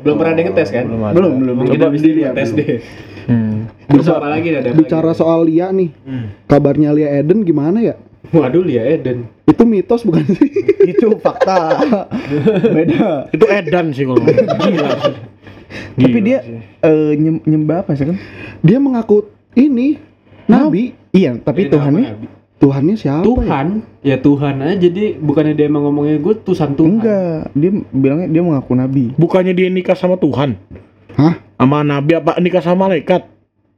[SPEAKER 3] Belum pernah ada yang ngetes kan?
[SPEAKER 2] Belum.
[SPEAKER 1] Belum, belum.
[SPEAKER 3] Habis ini
[SPEAKER 1] dilihat
[SPEAKER 3] tes deh.
[SPEAKER 2] Hmm.
[SPEAKER 3] Terus apa lagi ada?
[SPEAKER 4] Bicara soal Lia nih, kabarnya Lia Eden gimana ya?
[SPEAKER 3] Waduh, Lia Eden.
[SPEAKER 4] Itu mitos bukan sih?
[SPEAKER 1] Itu fakta. Beda.
[SPEAKER 2] Itu edan sih kalau ngomong. Gila sih.
[SPEAKER 1] Tapi
[SPEAKER 2] Gila
[SPEAKER 1] dia
[SPEAKER 2] sih.
[SPEAKER 1] eh, nyem- nyembah apa sih kan?
[SPEAKER 4] Dia mengaku ini nabi.
[SPEAKER 1] Iya, tapi
[SPEAKER 3] Ini
[SPEAKER 1] Tuhannya
[SPEAKER 3] Nabi?
[SPEAKER 4] Tuhannya siapa? ya?
[SPEAKER 3] Tuhan, ya Tuhan aja. Jadi bukannya dia emang ngomongnya gue Tuhan Tuhan.
[SPEAKER 1] enggak. Dia bilangnya dia mengaku nabi.
[SPEAKER 2] Bukannya dia nikah sama Tuhan?
[SPEAKER 4] Hah?
[SPEAKER 2] Sama nabi apa nikah sama malaikat?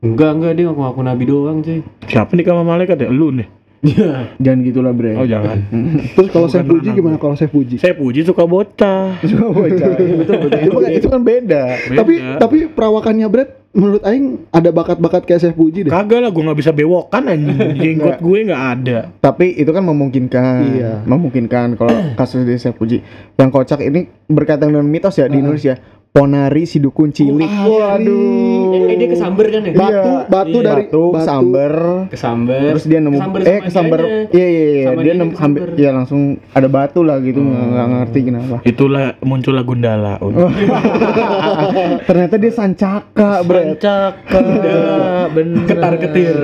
[SPEAKER 3] Enggak, enggak dia ngaku-ngaku nabi doang, cuy.
[SPEAKER 2] Siapa nikah sama malaikat ya? Lu nih.
[SPEAKER 3] Iya.
[SPEAKER 1] Jangan gitulah, Bre.
[SPEAKER 2] Oh jangan.
[SPEAKER 4] Terus kalau saya puji
[SPEAKER 2] anak
[SPEAKER 4] gimana kalau saya puji?
[SPEAKER 2] Saya puji suka bocah.
[SPEAKER 1] Baca. Betul, betul. Itu kan, itu kan beda.
[SPEAKER 4] Tapi
[SPEAKER 2] Beda.
[SPEAKER 4] tapi perawakannya Brad menurut aing ada bakat-bakat kayak saya puji deh.
[SPEAKER 2] Kagak lah, gue nggak bisa bewokan anjing. Jenggot gue nggak ada.
[SPEAKER 1] Tapi itu kan memungkinkan.
[SPEAKER 4] Iya.
[SPEAKER 1] Memungkinkan kalau kasus di saya puji. Yang kocak ini berkaitan dengan mitos ya di Indonesia. Ponari si dukun cilik.
[SPEAKER 3] Eh, eh, dia kesamber kan ya?
[SPEAKER 4] Batu,
[SPEAKER 1] Iya.
[SPEAKER 4] batu
[SPEAKER 3] Iya.
[SPEAKER 4] dari
[SPEAKER 1] Batu, samber.
[SPEAKER 3] Kesamber.
[SPEAKER 1] Terus dia nemu
[SPEAKER 3] Kesamber
[SPEAKER 1] eh kesamber. Iya iya iya.
[SPEAKER 3] Sama
[SPEAKER 1] Dia
[SPEAKER 3] dia
[SPEAKER 1] nemu
[SPEAKER 3] kesamber.
[SPEAKER 1] sambil ya langsung ada batu lah gitu nggak nggak ngerti kenapa.
[SPEAKER 2] Itulah muncullah Gundala. Un.
[SPEAKER 1] Ternyata dia sancaka, Bre.
[SPEAKER 2] Caka, bener.
[SPEAKER 3] Ketar ketir.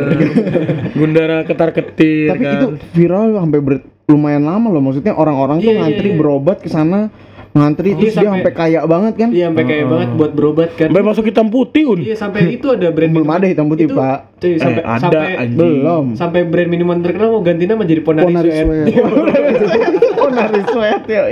[SPEAKER 2] Gundara ketar ketir
[SPEAKER 1] Tapi
[SPEAKER 2] kan.
[SPEAKER 1] itu viral sampai ber- lumayan lama loh. Maksudnya orang-orang tuh
[SPEAKER 3] Iya, iya,
[SPEAKER 1] ngantri berobat ke sana, ngantri
[SPEAKER 3] Iya,
[SPEAKER 1] terus dia
[SPEAKER 3] sampai-
[SPEAKER 1] sampai kaya banget kan?
[SPEAKER 3] Iya, sampai kayak banget buat berobat kan.
[SPEAKER 2] Sampai masuk hitam putih un.
[SPEAKER 3] Iya, sampai itu ada brand
[SPEAKER 1] Belum
[SPEAKER 3] minuman.
[SPEAKER 1] ada hitam putih,
[SPEAKER 3] Itu,
[SPEAKER 1] Pak.
[SPEAKER 3] Cuy, sampai
[SPEAKER 2] eh, ada
[SPEAKER 3] sampai
[SPEAKER 2] anjing.
[SPEAKER 1] Belum.
[SPEAKER 3] sampai brand minuman terkenal mau ganti nama jadi Ponari,
[SPEAKER 4] Ponari
[SPEAKER 3] Sweat.
[SPEAKER 4] Sweat.
[SPEAKER 1] oh, nari sweat ya.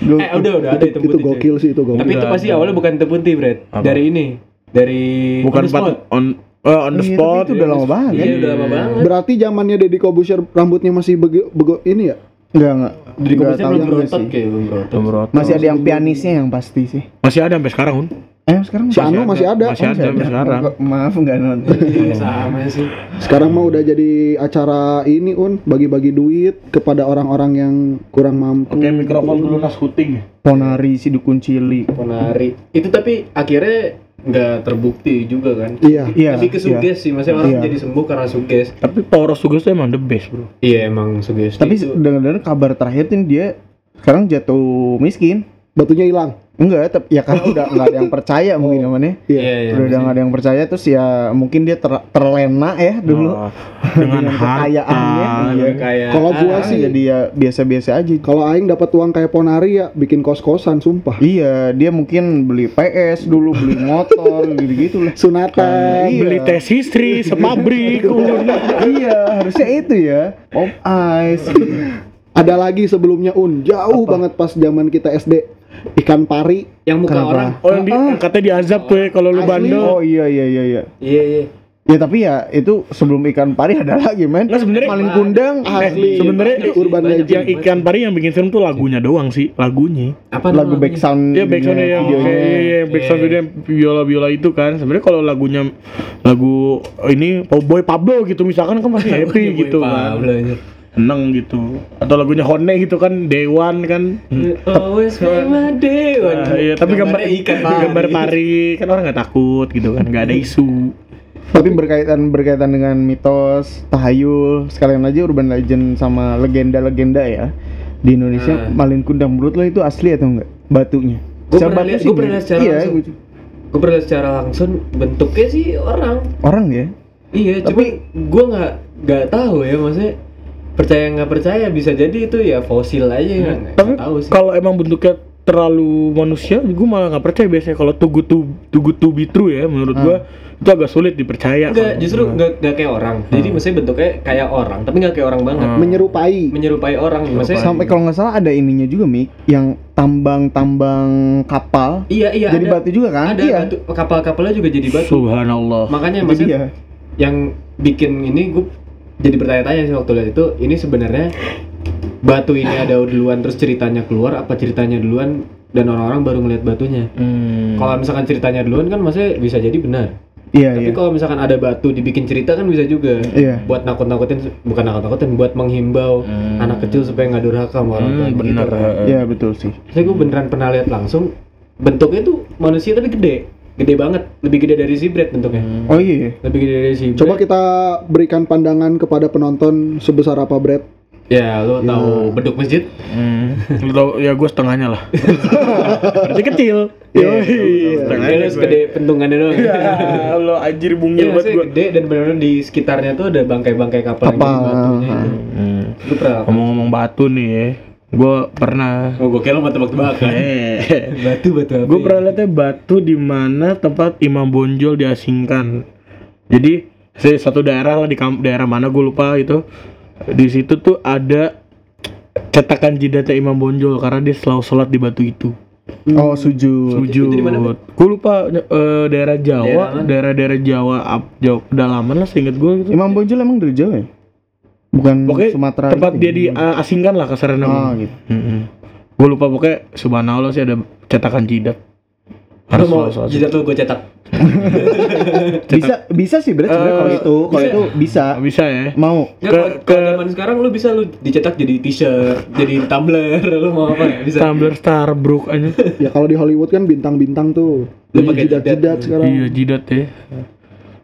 [SPEAKER 1] Gua-
[SPEAKER 3] eh, udah udah ada hitam
[SPEAKER 4] itu
[SPEAKER 3] putih. cuy.
[SPEAKER 4] gokil sih itu gokil.
[SPEAKER 3] Tapi itu pasti awalnya bukan hitam putih, Brad. Dari ini. Dari
[SPEAKER 2] Bukan
[SPEAKER 3] on
[SPEAKER 2] pat on on the
[SPEAKER 1] Iya,
[SPEAKER 2] spot.
[SPEAKER 1] tapi itu udah lama banget
[SPEAKER 3] Iya,
[SPEAKER 1] kan?
[SPEAKER 3] udah lama banget.
[SPEAKER 4] Berarti zamannya Deddy Kobusier rambutnya masih bego, bego ini ya?
[SPEAKER 1] Enggak enggak.
[SPEAKER 3] Dari
[SPEAKER 1] tahu
[SPEAKER 3] belum berotot
[SPEAKER 1] sih.
[SPEAKER 3] kayak belum berotot.
[SPEAKER 1] Masih ada yang pianisnya yang pasti sih.
[SPEAKER 2] Masih ada sampai sekarang un.
[SPEAKER 1] Eh sekarang
[SPEAKER 4] Si Anu masih ada.
[SPEAKER 2] Masih ada sampai sekarang.
[SPEAKER 1] Maaf enggak nonton.
[SPEAKER 3] Iya, sama sih.
[SPEAKER 4] Sekarang mah udah jadi acara ini un bagi-bagi duit kepada orang-orang yang kurang mampu.
[SPEAKER 2] Oke mikrofon dulu nas kuting.
[SPEAKER 1] Ponari si dukun cilik.
[SPEAKER 3] Ponari. Itu tapi akhirnya nggak terbukti juga kan.
[SPEAKER 4] Iya.
[SPEAKER 1] Iya.
[SPEAKER 3] Tapi kesuges sih, maksudnya orang
[SPEAKER 1] Iya.
[SPEAKER 3] jadi sembuh karena suges.
[SPEAKER 2] Tapi power of Suges tuh emang the best bro.
[SPEAKER 3] Iya emang sugesti.
[SPEAKER 1] Tapi
[SPEAKER 3] itu.
[SPEAKER 1] dengar-dengar kabar terakhir tuh dia sekarang jatuh miskin.
[SPEAKER 4] Batunya hilang.
[SPEAKER 1] Enggak, tapi ya karena udah nggak ada yang percaya mungkin namanya.
[SPEAKER 3] Iya, iya.
[SPEAKER 1] udah udah nggak ada yang percaya terus ya mungkin dia ter- terlena ya dulu.
[SPEAKER 2] Oh, dengan
[SPEAKER 1] Dengan kekayaannya, iya.
[SPEAKER 3] kayak
[SPEAKER 4] Kalau gua sih-
[SPEAKER 1] jadi ya biasa-biasa aja.
[SPEAKER 4] Kalau aing dapat uang kayak Ponari ya bikin kos-kosan sumpah.
[SPEAKER 1] Iya, dia mungkin beli PS dulu, beli motor, gitu-gitu lah.
[SPEAKER 4] Sunatan.
[SPEAKER 1] Iya.
[SPEAKER 2] Beli tes istri sepabrik. Un.
[SPEAKER 1] iya, harusnya itu ya. Pop Ice.
[SPEAKER 4] Ada lagi sebelumnya un jauh banget pas zaman kita SD ikan pari.
[SPEAKER 3] yang muka
[SPEAKER 1] Kenapa?
[SPEAKER 3] orang.
[SPEAKER 2] Oh yang, di, yang katanya diazab tuh ya kalau lu bandel.
[SPEAKER 1] Oh iya iya iya iya.
[SPEAKER 3] Iya iya.
[SPEAKER 1] Ya tapi ya itu sebelum ikan pari ada lagi men.
[SPEAKER 2] Nah, sebenarnya-
[SPEAKER 1] maling kundang.
[SPEAKER 4] Asli.
[SPEAKER 2] sebenarnya
[SPEAKER 3] Banyak sih,
[SPEAKER 4] Urban. Legend.
[SPEAKER 2] yang ikan pari yang bikin film tuh lagunya doang sih, lagunya.
[SPEAKER 3] Apa
[SPEAKER 1] lagu
[SPEAKER 3] namanya?
[SPEAKER 1] back sound
[SPEAKER 2] Iya yang
[SPEAKER 1] videonya.
[SPEAKER 2] iya, iya, yang backsound
[SPEAKER 3] Iya.
[SPEAKER 2] video yang viola viola itu kan. Sebenarnya kalau lagunya lagu ini Boy Pablo gitu misalkan kan pasti happy gitu kan.
[SPEAKER 3] Pablo.
[SPEAKER 2] Seneng gitu. Atau lagunya Hone gitu kan Dewan kan.
[SPEAKER 3] Always be my day.
[SPEAKER 2] Nah, iya, tapi gambar
[SPEAKER 3] ikan pari.
[SPEAKER 2] gambar pari kan orang nggak takut gitu kan, nggak ada isu.
[SPEAKER 1] Tapi berkaitan berkaitan dengan mitos, tahayul, sekalian aja urban legend sama legenda-legenda ya di Indonesia.
[SPEAKER 3] Nah.
[SPEAKER 1] Malin Kundang menurut lo itu asli atau enggak batunya? Secara
[SPEAKER 3] pernah
[SPEAKER 1] batu
[SPEAKER 3] lihat-
[SPEAKER 1] sih
[SPEAKER 3] gua pernah secara
[SPEAKER 1] iya,
[SPEAKER 3] langsung. gue pernah lihat secara langsung bentuknya sih orang
[SPEAKER 1] orang ya.
[SPEAKER 3] iya
[SPEAKER 1] Tapi-
[SPEAKER 3] tapi gue nggak nggak tahu ya maksudnya percaya nggak percaya bisa jadi itu ya fosil aja nggak nggak
[SPEAKER 2] Tapi
[SPEAKER 3] tahu sih
[SPEAKER 2] kalau emang bentuknya terlalu manusia, gue malah nggak percaya biasanya kalau too good to, too good to be true ya menurut
[SPEAKER 1] Hmm.
[SPEAKER 2] gua itu agak sulit dipercaya.
[SPEAKER 3] Enggak,
[SPEAKER 2] kalau
[SPEAKER 3] justru nggak nggak kayak orang. Jadi maksudnya bentuknya kayak orang, tapi nggak kayak orang banget.
[SPEAKER 2] Hmm.
[SPEAKER 4] menyerupai
[SPEAKER 3] Menyerupai orang, maksudnya
[SPEAKER 1] Sampai kalau nggak salah ada ininya juga Mik yang tambang-tambang kapal
[SPEAKER 3] iya iya
[SPEAKER 1] jadi
[SPEAKER 3] ada,
[SPEAKER 1] batu juga kan?
[SPEAKER 3] Ada
[SPEAKER 1] iya.
[SPEAKER 3] batu kapal-kapalnya juga jadi batu.
[SPEAKER 2] Subhanallah.
[SPEAKER 3] Makanya maksudnya
[SPEAKER 1] dia.
[SPEAKER 3] yang bikin ini gue jadi bertanya-tanya sih waktu lihat itu ini sebenarnya batu ini ada duluan terus ceritanya keluar apa ceritanya duluan dan orang-orang baru ngeliat batunya.
[SPEAKER 2] Hmm.
[SPEAKER 3] Kalau misalkan ceritanya duluan kan maksudnya bisa jadi benar.
[SPEAKER 1] Iya,
[SPEAKER 3] Tapi
[SPEAKER 1] iya.
[SPEAKER 3] kalau misalkan ada batu dibikin cerita kan bisa juga.
[SPEAKER 1] Iya.
[SPEAKER 3] Buat nakut-nakutin bukan nakut-nakutin, buat menghimbau
[SPEAKER 2] Hmm.
[SPEAKER 3] anak kecil supaya nggak durhaka sama orang tua
[SPEAKER 2] Hmm,
[SPEAKER 3] gitu kan.
[SPEAKER 1] Iya, betul sih.
[SPEAKER 3] Saya gue beneran pernah lihat langsung bentuknya tuh manusia tapi gede. Gede banget, lebih gede dari zebra bentuknya.
[SPEAKER 1] Oh iya.
[SPEAKER 3] Lebih gede dari zebra.
[SPEAKER 4] coba kita berikan pandangan kepada penonton sebesar apa Brad
[SPEAKER 3] Ya, lo tahu beduk masjid?
[SPEAKER 2] Hmm. Lu tau ya gue setengahnya lah. Berarti kecil.
[SPEAKER 1] Iya,
[SPEAKER 2] Yoi.
[SPEAKER 3] Setengahnya lo segede pentungannya doang.
[SPEAKER 2] Ya, Allah anjir
[SPEAKER 3] Iya,
[SPEAKER 2] bungil banget gue.
[SPEAKER 3] gede dan benar-benar di sekitarnya tuh ada bangkai-bangkai kapal, yang
[SPEAKER 1] Kapal,
[SPEAKER 3] jadi batunya
[SPEAKER 1] ah.
[SPEAKER 3] itu.
[SPEAKER 2] Hmm.
[SPEAKER 3] Lu pernah?
[SPEAKER 2] Ngomong-ngomong batu nih ya. Gue pernah
[SPEAKER 3] Oh, gue kira lo mau tebak-tebakan.
[SPEAKER 2] Eh,
[SPEAKER 3] batu batu apa?
[SPEAKER 2] gue
[SPEAKER 3] ya?
[SPEAKER 2] pernah lihatnya batu di mana tempat Imam Bonjol diasingkan. Jadi si satu daerah lah di kam- daerah mana gue lupa itu. Di situ tuh ada cetakan jidatnya Imam Bonjol karena dia selalu sholat di batu itu.
[SPEAKER 1] Oh, sujud.
[SPEAKER 2] Sujud. Gue lupa eh, daerah Jawa, daerah-daerah Jawa, up, Jawa pedalaman lah seinget gue gitu.
[SPEAKER 1] Imam Bonjol emang dari Jawa ya? Bukan
[SPEAKER 2] Pokoknya
[SPEAKER 1] Sumatera
[SPEAKER 2] tempat
[SPEAKER 1] gitu
[SPEAKER 2] dia
[SPEAKER 1] ya?
[SPEAKER 2] diasingkan lah kasarannya.
[SPEAKER 1] Oh, gitu.
[SPEAKER 2] Gue lupa pokoknya subhanallah sih ada cetakan jidat. Harus
[SPEAKER 3] mau jidat lo gue cetak.
[SPEAKER 1] Bisa bisa sih berarti sebenarnya
[SPEAKER 2] Eh,
[SPEAKER 1] kalau itu kalau itu bisa.
[SPEAKER 2] Bisa ya?
[SPEAKER 1] Mau.
[SPEAKER 3] Ya,
[SPEAKER 2] Ke- ke-
[SPEAKER 3] zaman sekarang lu bisa lu dicetak jadi t-shirt, jadi tumbler, lu mau apa? Bisa.
[SPEAKER 2] Tumblr Starbucks aja.
[SPEAKER 4] ya kalau di Hollywood kan bintang-bintang tuh
[SPEAKER 3] Lu pakai
[SPEAKER 4] jidat-jidat
[SPEAKER 3] jidat.
[SPEAKER 4] sekarang
[SPEAKER 2] iya jidat ya.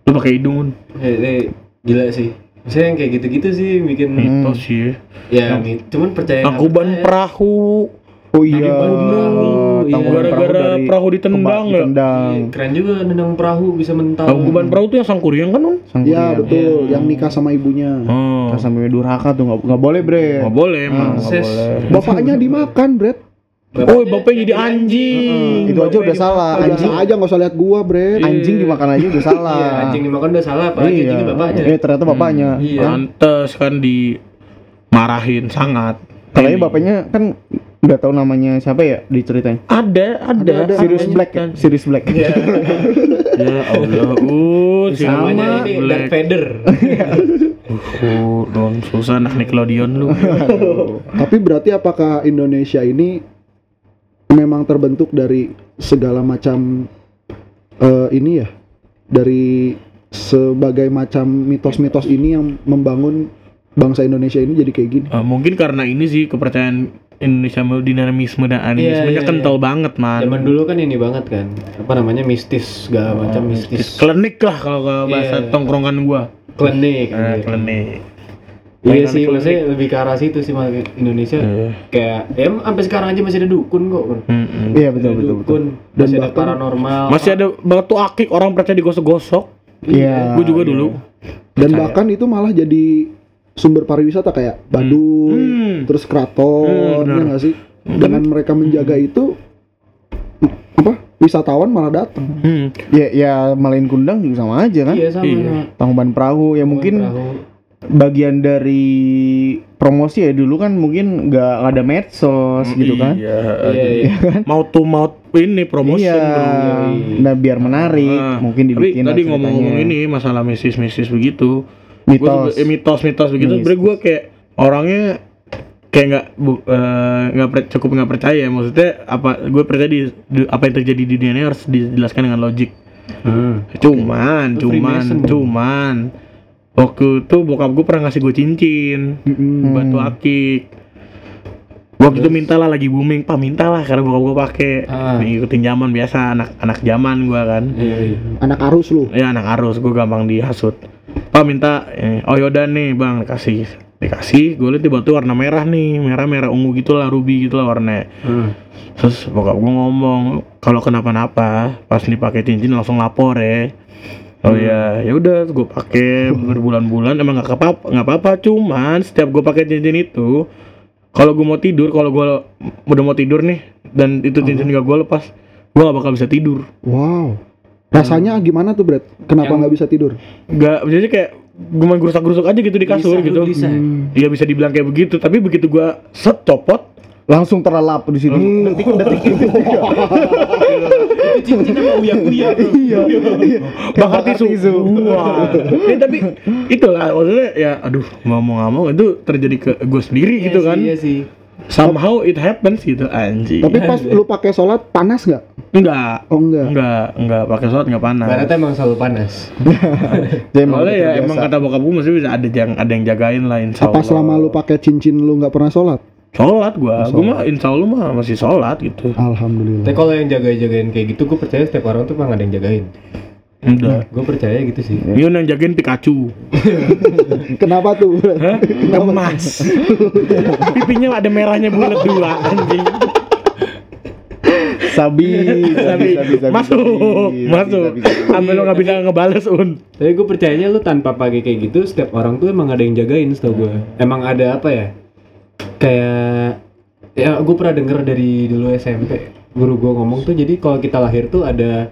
[SPEAKER 2] Lu pakai hidung Un.
[SPEAKER 3] Eh, eh, gila sih. Maksudnya yang kayak gitu-gitu sih bikin
[SPEAKER 2] mitos sih ya.
[SPEAKER 3] ya mi- cuman percaya
[SPEAKER 2] Tangkuban perahu.
[SPEAKER 1] Oh iya.
[SPEAKER 3] Tangkuban perahu, iya.
[SPEAKER 2] Gara-gara perahu ditendang ya?
[SPEAKER 3] Iya, keren juga nendang perahu bisa mental.
[SPEAKER 2] Tangkuban perahu tuh yang sangkuriang kan?
[SPEAKER 1] Sang
[SPEAKER 4] Iya betul, yang nikah sama ibunya.
[SPEAKER 2] Oh.
[SPEAKER 1] Nah, sampai durhaka tuh nggak nggak boleh bre.
[SPEAKER 2] Nggak boleh emang. Nggak
[SPEAKER 3] Ses.
[SPEAKER 2] boleh.
[SPEAKER 4] Bapaknya dimakan, Brad.
[SPEAKER 2] Oh, bapaknya jadi anjing.
[SPEAKER 1] Itu aja udah salah.
[SPEAKER 4] Ah,
[SPEAKER 1] Anjing
[SPEAKER 4] aja nggak usah lihat gua, Brad.
[SPEAKER 1] anjing dimakan aja udah salah.
[SPEAKER 3] Iya, anjing dimakan udah salah, apalagi
[SPEAKER 1] Iya.
[SPEAKER 3] anjingnya bapaknya.
[SPEAKER 1] Eh ternyata bapaknya.
[SPEAKER 3] Iya.
[SPEAKER 2] Pantes kan dimarahin sangat.
[SPEAKER 1] Kalau
[SPEAKER 2] Ini.
[SPEAKER 1] bapaknya kan nggak tahu namanya siapa ya diceritain.
[SPEAKER 2] ada, ada,
[SPEAKER 4] ada.
[SPEAKER 1] Sirius Black,
[SPEAKER 2] kan.
[SPEAKER 1] Sirius Black.
[SPEAKER 2] ya Allah, uh, si
[SPEAKER 3] Namanya ini Darth Vader.
[SPEAKER 2] Uh, don susah anak Nickelodeon lu.
[SPEAKER 4] Tapi berarti apakah Indonesia ini memang terbentuk dari segala macam eh, ini ya? Dari sebagai macam mitos-mitos ini yang membangun bangsa Indonesia ini jadi kayak gini.
[SPEAKER 2] Eh, mungkin karena ini sih kepercayaan Indonesia mau dinamisme dan animismenya
[SPEAKER 3] iya,
[SPEAKER 2] kental banget man.
[SPEAKER 3] Zaman dulu kan ini banget kan. Apa namanya? mistis, segala macam mistis.
[SPEAKER 2] Klinik lah kalau ke bahasa
[SPEAKER 3] Iya.
[SPEAKER 2] tongkrongan gua.
[SPEAKER 3] Klinik.
[SPEAKER 2] Eh,
[SPEAKER 3] anjir.
[SPEAKER 2] klinik.
[SPEAKER 3] Iya sih, maksudnya lebih ke arah situ sih Mas. Indonesia.
[SPEAKER 2] Iya.
[SPEAKER 3] Kayak ya sampai sekarang aja masih ada dukun kok.
[SPEAKER 1] Iya
[SPEAKER 3] Ada
[SPEAKER 1] betul betul betul.
[SPEAKER 3] dukun,
[SPEAKER 4] Dan
[SPEAKER 3] masih ada paranormal.
[SPEAKER 2] Masih ada batu akik orang percaya digosok-gosok.
[SPEAKER 1] Iya.
[SPEAKER 2] Gua juga
[SPEAKER 1] iya.
[SPEAKER 2] dulu.
[SPEAKER 4] Dan
[SPEAKER 2] Percaya.
[SPEAKER 4] bahkan itu malah jadi sumber pariwisata kayak Badung,
[SPEAKER 2] Hmm.
[SPEAKER 4] terus Keraton,
[SPEAKER 2] Hmm, benar.
[SPEAKER 4] ya nggak sih? Dengan mereka menjaga itu apa? Wisatawan malah datang.
[SPEAKER 2] Hmm.
[SPEAKER 1] Ya ya Malin Kundang juga sama aja kan.
[SPEAKER 3] Iya sama.
[SPEAKER 2] Iya.
[SPEAKER 1] Tangkuban perahu ya mungkin
[SPEAKER 3] Perahu.
[SPEAKER 1] Bagian dari promosi ya dulu kan mungkin nggak nggak ada medsos gitu kan.
[SPEAKER 2] Iya,
[SPEAKER 3] Iya, iya.
[SPEAKER 2] mau to mouth ini promotion
[SPEAKER 1] iya. Nah biar menarik
[SPEAKER 2] Ah,
[SPEAKER 1] mungkin
[SPEAKER 2] Tapi
[SPEAKER 1] dibikin
[SPEAKER 2] tadi
[SPEAKER 1] lah
[SPEAKER 2] ngomong-ngomong ini masalah misis-misis begitu.
[SPEAKER 1] mitos.
[SPEAKER 2] Gua sebe- eh, mitos-mitos begitu.
[SPEAKER 1] Mistis.
[SPEAKER 2] Sebenernya gue kayak orangnya kayak nggak eh, nggak per- cukup nggak percaya. Maksudnya apa? Gue percaya di, di- apa yang terjadi di dunia ini harus dijelaskan dengan logik.
[SPEAKER 3] Hmm.
[SPEAKER 2] Cuman,
[SPEAKER 3] Itu
[SPEAKER 2] cuman, cuman waktu itu bokap gue pernah ngasih gue cincin
[SPEAKER 1] Mm-mm.
[SPEAKER 2] batu akik. Waktu itu minta lah lagi booming, pak minta lah karena bokap gua pakai.
[SPEAKER 3] Ah.
[SPEAKER 2] Ngikutin zaman biasa anak anak zaman gua kan.
[SPEAKER 3] Iya, iya.
[SPEAKER 4] Anak arus lu.
[SPEAKER 2] Ya anak arus, gue gampang dihasut. Pak minta, eh, oh yaudah nih bang, kasih dikasih. Gue liat tiba-tiba warna merah nih, merah merah ungu gitulah, ruby gitulah warnanya.
[SPEAKER 3] Hmm.
[SPEAKER 2] Terus bokap gue ngomong, kalau kenapa-napa, pas dipakai cincin langsung lapor ya. Oh ya, ya udah, gue pakai berbulan-bulan emang nggak apa-apa, nggak apa-apa. Cuman setiap gue pakai cincin itu, kalau gue mau tidur, kalau gue udah mau tidur nih, dan itu cincin gak gue lepas, gue gak bakal bisa tidur.
[SPEAKER 4] Wow. Rasanya gimana tuh, Brad? Kenapa nggak bisa tidur?
[SPEAKER 2] Gak, jadi kayak gue main gerusak-gerusuk aja gitu di kasur
[SPEAKER 3] Bisa,
[SPEAKER 2] gitu.
[SPEAKER 3] bisa.
[SPEAKER 2] Iya bisa dibilang kayak begitu, tapi begitu gua set copot,
[SPEAKER 1] Langsung terlelap di situ. Detik-detik itu.
[SPEAKER 3] Itu cincin sama uya-uya tuh.
[SPEAKER 1] Iya.
[SPEAKER 2] bakar tisu. Wah. Ya, tapi itulah maksudnya ya aduh mau mau nggak mau itu terjadi ke gue sendiri
[SPEAKER 3] Iya
[SPEAKER 2] gitu
[SPEAKER 3] sih,
[SPEAKER 2] kan.
[SPEAKER 3] Iya sih.
[SPEAKER 2] Somehow it happens gitu anjing.
[SPEAKER 4] Tapi pas lu pakai sholat panas nggak?
[SPEAKER 2] enggak.
[SPEAKER 4] Oh enggak.
[SPEAKER 2] Enggak, enggak pakai sholat enggak panas.
[SPEAKER 3] Baratnya emang selalu panas.
[SPEAKER 1] Jadi emang
[SPEAKER 2] Soalnya ya
[SPEAKER 1] terbiasa.
[SPEAKER 2] emang kata bokap gue mesti bisa ada yang ada yang jagain lah insya
[SPEAKER 4] Apa selama lu pakai cincin lu nggak pernah sholat?
[SPEAKER 2] Sholat gua, gua mah insya Allah mah masih sholat gitu.
[SPEAKER 4] Alhamdulillah.
[SPEAKER 3] Tapi kalau yang jaga-jagain kayak gitu, gue percaya setiap orang tuh emang ada yang jagain.
[SPEAKER 2] Udah.
[SPEAKER 3] Gue percaya gitu sih.
[SPEAKER 2] Yun yang jagain Pikachu.
[SPEAKER 4] Kenapa tuh?
[SPEAKER 2] Hah? Emas. Pipinya ada merahnya bulat dua anjing.
[SPEAKER 1] sabi,
[SPEAKER 2] Tapi masuk, masuk. Sampai lo nggak bisa ngebales un.
[SPEAKER 3] Tapi gue percayanya lu tanpa pakai kayak gitu, setiap orang tuh emang ada yang jagain setahu gue. Emang ada apa ya? Kayak ya gue pernah denger dari dulu SMP guru gue ngomong tuh jadi kalau kita lahir tuh ada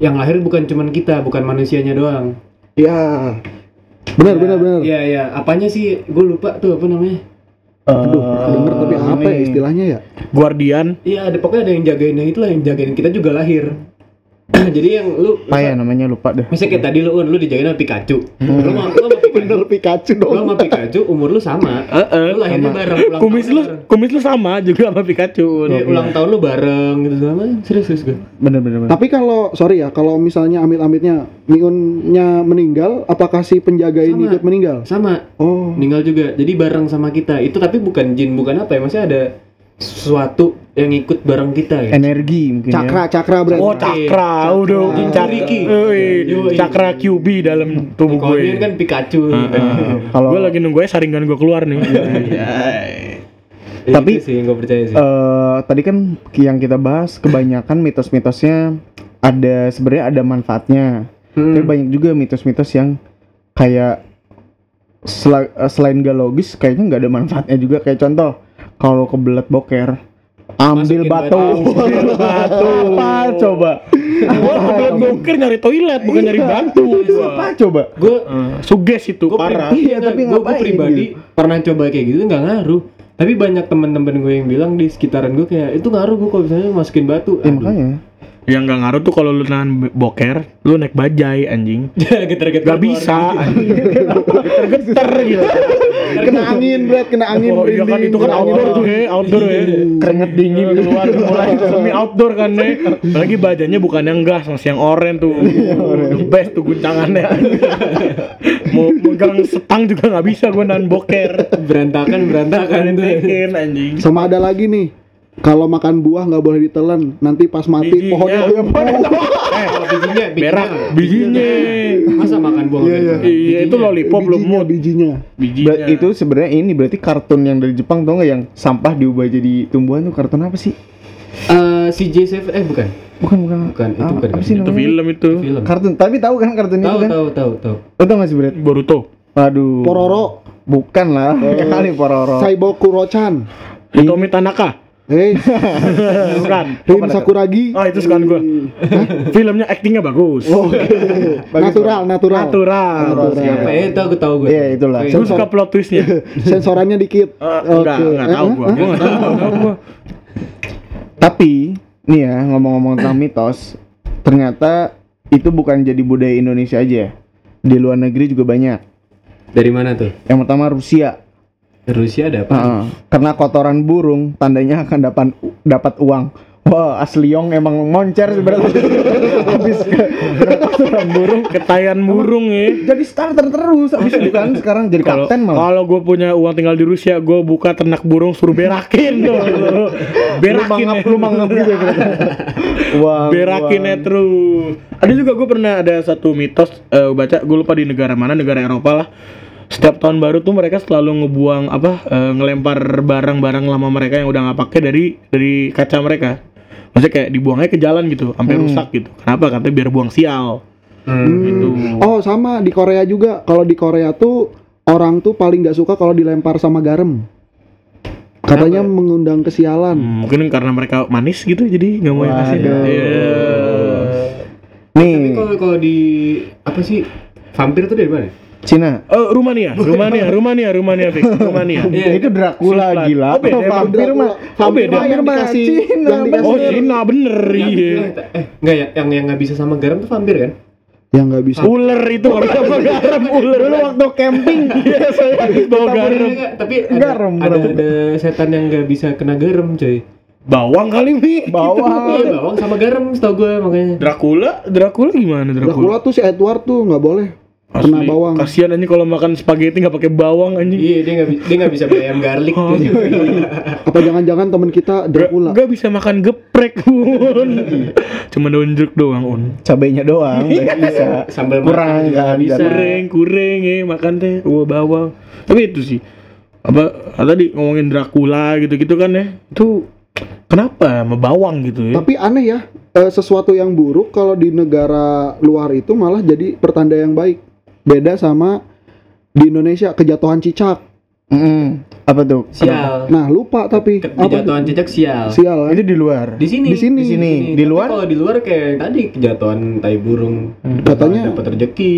[SPEAKER 3] yang lahir bukan cuman kita bukan manusianya doang
[SPEAKER 4] Ya. Benar, benar, benar.
[SPEAKER 3] Iya iya apanya sih gue lupa tuh apa namanya
[SPEAKER 4] Aduh, pernah denger tapi apa ya istilahnya ya?
[SPEAKER 2] Guardian.
[SPEAKER 3] Iya ada pokoknya ada yang jagain yang itulah yang jagain kita juga lahir jadi yang lu
[SPEAKER 1] apa ya namanya? Lupa deh.
[SPEAKER 3] Misalnya kayak tadi lu un lu dijagain sama Pikachu. Lu mau lu sama
[SPEAKER 4] Bener
[SPEAKER 3] Pikachu
[SPEAKER 4] Pikachu
[SPEAKER 3] lu
[SPEAKER 4] dong.
[SPEAKER 3] sama Pikachu umur lu sama.
[SPEAKER 2] Heeh.
[SPEAKER 3] lu lahirnya bareng ulang
[SPEAKER 2] Kumis lu,
[SPEAKER 3] bareng.
[SPEAKER 2] kumis lu sama juga sama Pikachu.
[SPEAKER 3] Iya, ulang tahun lu bareng gitu sama. Serius serius gue
[SPEAKER 1] bener bener bener.
[SPEAKER 4] Tapi kalau sorry ya, kalau misalnya amit-amitnya Miunnya meninggal, apakah si penjaga ini
[SPEAKER 3] Sama.
[SPEAKER 4] ikut meninggal?
[SPEAKER 3] sama.
[SPEAKER 4] Oh,
[SPEAKER 3] meninggal juga. Jadi bareng sama kita. Itu tapi bukan jin bukan apa ya? Maksudnya ada sesuatu yang ikut bareng kita ya.
[SPEAKER 1] Energi mungkin
[SPEAKER 4] cakra, cakra berarti.
[SPEAKER 2] Oh cakra, udah
[SPEAKER 3] Cakra.
[SPEAKER 2] cakra,
[SPEAKER 3] Riki.
[SPEAKER 2] Wih,
[SPEAKER 3] Yoi.
[SPEAKER 2] cakra QB dalam tubuh
[SPEAKER 3] kalau
[SPEAKER 2] gue.
[SPEAKER 3] ini kan Pikachu.
[SPEAKER 1] Ya kalau
[SPEAKER 2] gue lagi nunggu aja saringan gue keluar nih.
[SPEAKER 3] Ya,
[SPEAKER 1] Tapi-
[SPEAKER 3] itu sih yang gue percaya sih.
[SPEAKER 1] eh tadi kan yang kita bahas kebanyakan mitos-mitosnya ada sebenarnya ada manfaatnya.
[SPEAKER 3] Hmm.
[SPEAKER 1] tapi banyak juga mitos-mitos yang kayak sela- eh, selain gak logis kayaknya nggak ada manfaatnya juga. Kayak contoh kalau kebelet boker ambil
[SPEAKER 3] Masukin
[SPEAKER 1] batu
[SPEAKER 3] batu.
[SPEAKER 2] Ambil batu.
[SPEAKER 1] apa coba
[SPEAKER 2] Gue kebelet boker nyari toilet bukan nyari batu.
[SPEAKER 1] apa coba
[SPEAKER 3] gue
[SPEAKER 2] Eh, Suges itu
[SPEAKER 3] gue
[SPEAKER 2] parah.
[SPEAKER 1] Iya, tapi
[SPEAKER 3] gue
[SPEAKER 1] ngapain
[SPEAKER 3] pribadi pernah coba kayak gitu nggak ngaruh tapi banyak teman-teman gue yang bilang di sekitaran gue kayak itu ngaruh gue kalau misalnya masukin batu
[SPEAKER 1] ya
[SPEAKER 3] Aduh.
[SPEAKER 1] makanya
[SPEAKER 2] Yang gak ngaruh tuh kalau lu nahan boker, lu naik bajai anjing.
[SPEAKER 3] geter-geter
[SPEAKER 2] Gak bisa. Geter-geter gitu.
[SPEAKER 4] kena angin, Brad, kena angin.
[SPEAKER 2] Oh iya kan itu kan outdoor tuh ya, outdoor ya. Keringet dingin keluar mulai semi outdoor kan ya. Lagi bajanya bukan yang gas, masih yang oranye tuh. The best tuh guncangannya. Mau megang setang juga nggak bisa gue nahan boker.
[SPEAKER 3] berantakan berantakan itu
[SPEAKER 2] anjing.
[SPEAKER 4] Sama ada lagi nih. Kalau makan buah nggak boleh ditelan, nanti pas mati
[SPEAKER 2] Bijinya.
[SPEAKER 4] pohonnya
[SPEAKER 2] Eh,
[SPEAKER 3] Oh, bijinya
[SPEAKER 2] berak bijinya.
[SPEAKER 3] masa makan buah
[SPEAKER 4] Iya, iya.
[SPEAKER 2] Iya itu lollipop belum mood.
[SPEAKER 4] bijinya.
[SPEAKER 2] Bijinya.
[SPEAKER 1] Ber- itu sebenarnya ini berarti kartun yang dari Jepang tau nggak yang sampah diubah jadi tumbuhan tuh kartun apa sih
[SPEAKER 3] Eh, si J7 eh bukan
[SPEAKER 1] bukan bukan
[SPEAKER 3] Bukan, itu
[SPEAKER 1] apa,
[SPEAKER 3] bukan.
[SPEAKER 1] apa sih
[SPEAKER 2] itu
[SPEAKER 1] namanya
[SPEAKER 2] film itu.
[SPEAKER 3] film
[SPEAKER 1] kartun tapi tahu kan kartun itu
[SPEAKER 3] tahu
[SPEAKER 1] kan
[SPEAKER 3] tahu tahu tahu
[SPEAKER 1] lo tau nggak sih Brad
[SPEAKER 2] Boruto.
[SPEAKER 1] Waduh
[SPEAKER 4] Pororo,
[SPEAKER 1] bukan lah ya kali Pororo
[SPEAKER 4] Saiboku Rochan,
[SPEAKER 2] Hitomi Tanaka.
[SPEAKER 4] Hey,
[SPEAKER 2] Bukan.
[SPEAKER 4] Rin Sakuragi.
[SPEAKER 2] Oh itu sukaan gue. Filmnya aktingnya bagus.
[SPEAKER 4] Oke. natural, natural.
[SPEAKER 2] Natural.
[SPEAKER 4] Natural.
[SPEAKER 3] siapa ya tahu gue tahu gue
[SPEAKER 1] Iya, itulah.
[SPEAKER 2] Gue suka plot twistnya.
[SPEAKER 4] Sensorannya dikit.
[SPEAKER 2] Eh, enggak, enggak tahu
[SPEAKER 4] Eh,
[SPEAKER 2] gua.
[SPEAKER 4] eh,
[SPEAKER 2] Gua enggak tahu.
[SPEAKER 1] Tapi nih ya ngomong-ngomong tentang mitos ternyata itu bukan jadi budaya Indonesia aja di luar negeri juga banyak
[SPEAKER 3] dari mana tuh
[SPEAKER 1] yang pertama Rusia
[SPEAKER 3] Rusia ada apa
[SPEAKER 1] Heeh. karena kotoran burung tandanya akan dapat dapat uang Wah, Asliong emang moncer sih berarti. Habis ke kotoran burung.
[SPEAKER 2] Ketayan burung ya.
[SPEAKER 1] Jadi starter terus habis itu kan sekarang jadi
[SPEAKER 2] Kalau
[SPEAKER 1] kapten malah.
[SPEAKER 2] kalau gue punya uang tinggal di Rusia, gue buka ternak burung suruh berakin tuh. berakin ya.
[SPEAKER 1] lu mangap gitu ya berarti. Wah.
[SPEAKER 2] berakin ya terus. Ada juga gue pernah ada satu mitos eh, baca gue lupa di negara mana negara Eropa lah. Setiap tahun baru tuh mereka selalu ngebuang apa eh, ngelempar barang-barang lama mereka yang udah nggak pakai dari dari kaca mereka. Maksudnya kayak dibuangnya ke jalan gitu, sampai rusak gitu. Kenapa? Katanya biar buang sial. Gitu.
[SPEAKER 4] Oh sama di Korea juga. Kalau di Korea tuh orang tuh paling nggak suka kalau dilempar sama garam. Katanya mengundang kesialan.
[SPEAKER 2] Hmm, mungkin karena mereka manis gitu jadi nggak mau yang kasih.
[SPEAKER 1] Waduh.
[SPEAKER 2] Iya.
[SPEAKER 3] Tapi
[SPEAKER 1] Nih,
[SPEAKER 3] kalau kalau di apa sih vampir tuh dari mana?
[SPEAKER 1] Cina.
[SPEAKER 2] Oh, Rumania, Rumania, Rumania, Rumania, Fik. Rumania.
[SPEAKER 3] Iya,
[SPEAKER 1] itu Dracula
[SPEAKER 2] Sifat.
[SPEAKER 1] gila.
[SPEAKER 2] Oh, beda,
[SPEAKER 1] Oh, vampir mah.
[SPEAKER 4] Vampir mah
[SPEAKER 1] Vampir
[SPEAKER 4] yang
[SPEAKER 1] mah
[SPEAKER 4] dikasih-
[SPEAKER 1] Cina.
[SPEAKER 4] yang dikasih-
[SPEAKER 2] Oh. Cina bener, iya.
[SPEAKER 3] Eh, enggak ya, yang yang nggak bisa sama garam tuh vampir kan?
[SPEAKER 4] Yang nggak bisa.
[SPEAKER 2] Ular itu kalau sama garam ular.
[SPEAKER 1] Dulu waktu camping
[SPEAKER 2] Iya, saya bawa garam.
[SPEAKER 3] Tapi ada,
[SPEAKER 1] Garam,
[SPEAKER 3] ada,
[SPEAKER 1] garam.
[SPEAKER 3] ada setan yang nggak bisa kena garam, coy.
[SPEAKER 2] Bawang kali Mi.
[SPEAKER 1] Bawang.
[SPEAKER 3] Iya, bawang sama garam setahu gue makanya.
[SPEAKER 2] Dracula, Dracula gimana
[SPEAKER 4] Dracula
[SPEAKER 2] Dracula?
[SPEAKER 4] tuh si Edward tuh nggak boleh kena bawang.
[SPEAKER 2] Kasihan anjing kalau makan spaghetti nggak pakai bawang anjing.
[SPEAKER 3] Iya, dia nggak dia nggak bisa beli ayam garlic.
[SPEAKER 2] Oh,
[SPEAKER 3] gitu.
[SPEAKER 4] Apa jangan-jangan teman kita Dracula?
[SPEAKER 2] Gak bisa makan geprek un. Cuma daun jeruk doang un.
[SPEAKER 1] Cabenya doang, nggak bisa.
[SPEAKER 3] Sambal
[SPEAKER 1] Kurang
[SPEAKER 3] nggak bisa.
[SPEAKER 2] Kureng, kureng ya makan teh, wah bawang. Tapi itu sih apa tadi ngomongin Dracula gitu-gitu kan ya. Itu kenapa sama bawang gitu ya?
[SPEAKER 4] Tapi aneh ya, eh, sesuatu yang buruk kalau di negara luar itu malah jadi pertanda yang baik. Beda sama di Indonesia kejatuhan cicak.
[SPEAKER 1] Mm-mm. Apa tuh?
[SPEAKER 3] Sial.
[SPEAKER 4] Nah lupa tapi
[SPEAKER 3] Ke-
[SPEAKER 4] apa?
[SPEAKER 3] Kejatuhan cicak sial.
[SPEAKER 4] Sial kan?
[SPEAKER 1] Itu di luar.
[SPEAKER 3] Di sini.
[SPEAKER 4] Di sini.
[SPEAKER 1] Di sini. Di luar?
[SPEAKER 3] Kalau di luar kayak tadi kejatuhan tai burung.
[SPEAKER 4] Katanya-
[SPEAKER 3] dapat rezeki.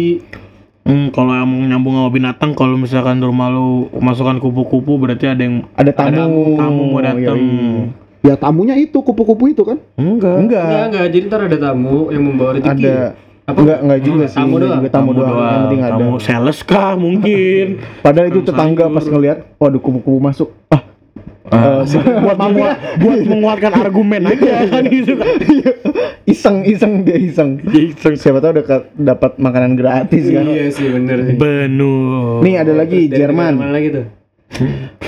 [SPEAKER 2] Hmm, kalau yang nyambung sama binatang, kalau misalkan rumah lu masukkan kupu-kupu berarti ada yang
[SPEAKER 1] Ada tamu.
[SPEAKER 2] tamu mau datang.
[SPEAKER 1] Yoi.
[SPEAKER 4] Ya tamunya itu kupu-kupu itu kan?
[SPEAKER 2] Enggak.
[SPEAKER 1] Enggak.
[SPEAKER 3] Enggak, enggak. Jadi ntar ada tamu yang membawa rezeki.
[SPEAKER 1] Ada.
[SPEAKER 3] Apa?
[SPEAKER 1] Enggak, enggak juga
[SPEAKER 3] Enggak,
[SPEAKER 1] sih.
[SPEAKER 3] tamu
[SPEAKER 1] enggak
[SPEAKER 3] doang.
[SPEAKER 1] juga tamu, doang. Yang penting ada.
[SPEAKER 2] tamu sales kah mungkin.
[SPEAKER 1] Padahal itu tetangga
[SPEAKER 2] sayur.
[SPEAKER 1] pas ngeliat, waduh kupu-kupu masuk. Ah,
[SPEAKER 2] Eh, buat menguat, buat menguatkan argumen aja kan gitu kan.
[SPEAKER 1] iseng iseng dia iseng.
[SPEAKER 2] Iseng.
[SPEAKER 1] Siapa tahu dekat dapat makanan gratis kan.
[SPEAKER 3] Iya sih bener sih.
[SPEAKER 2] Benar.
[SPEAKER 1] Nih ada lagi Jerman.
[SPEAKER 3] lagi tuh?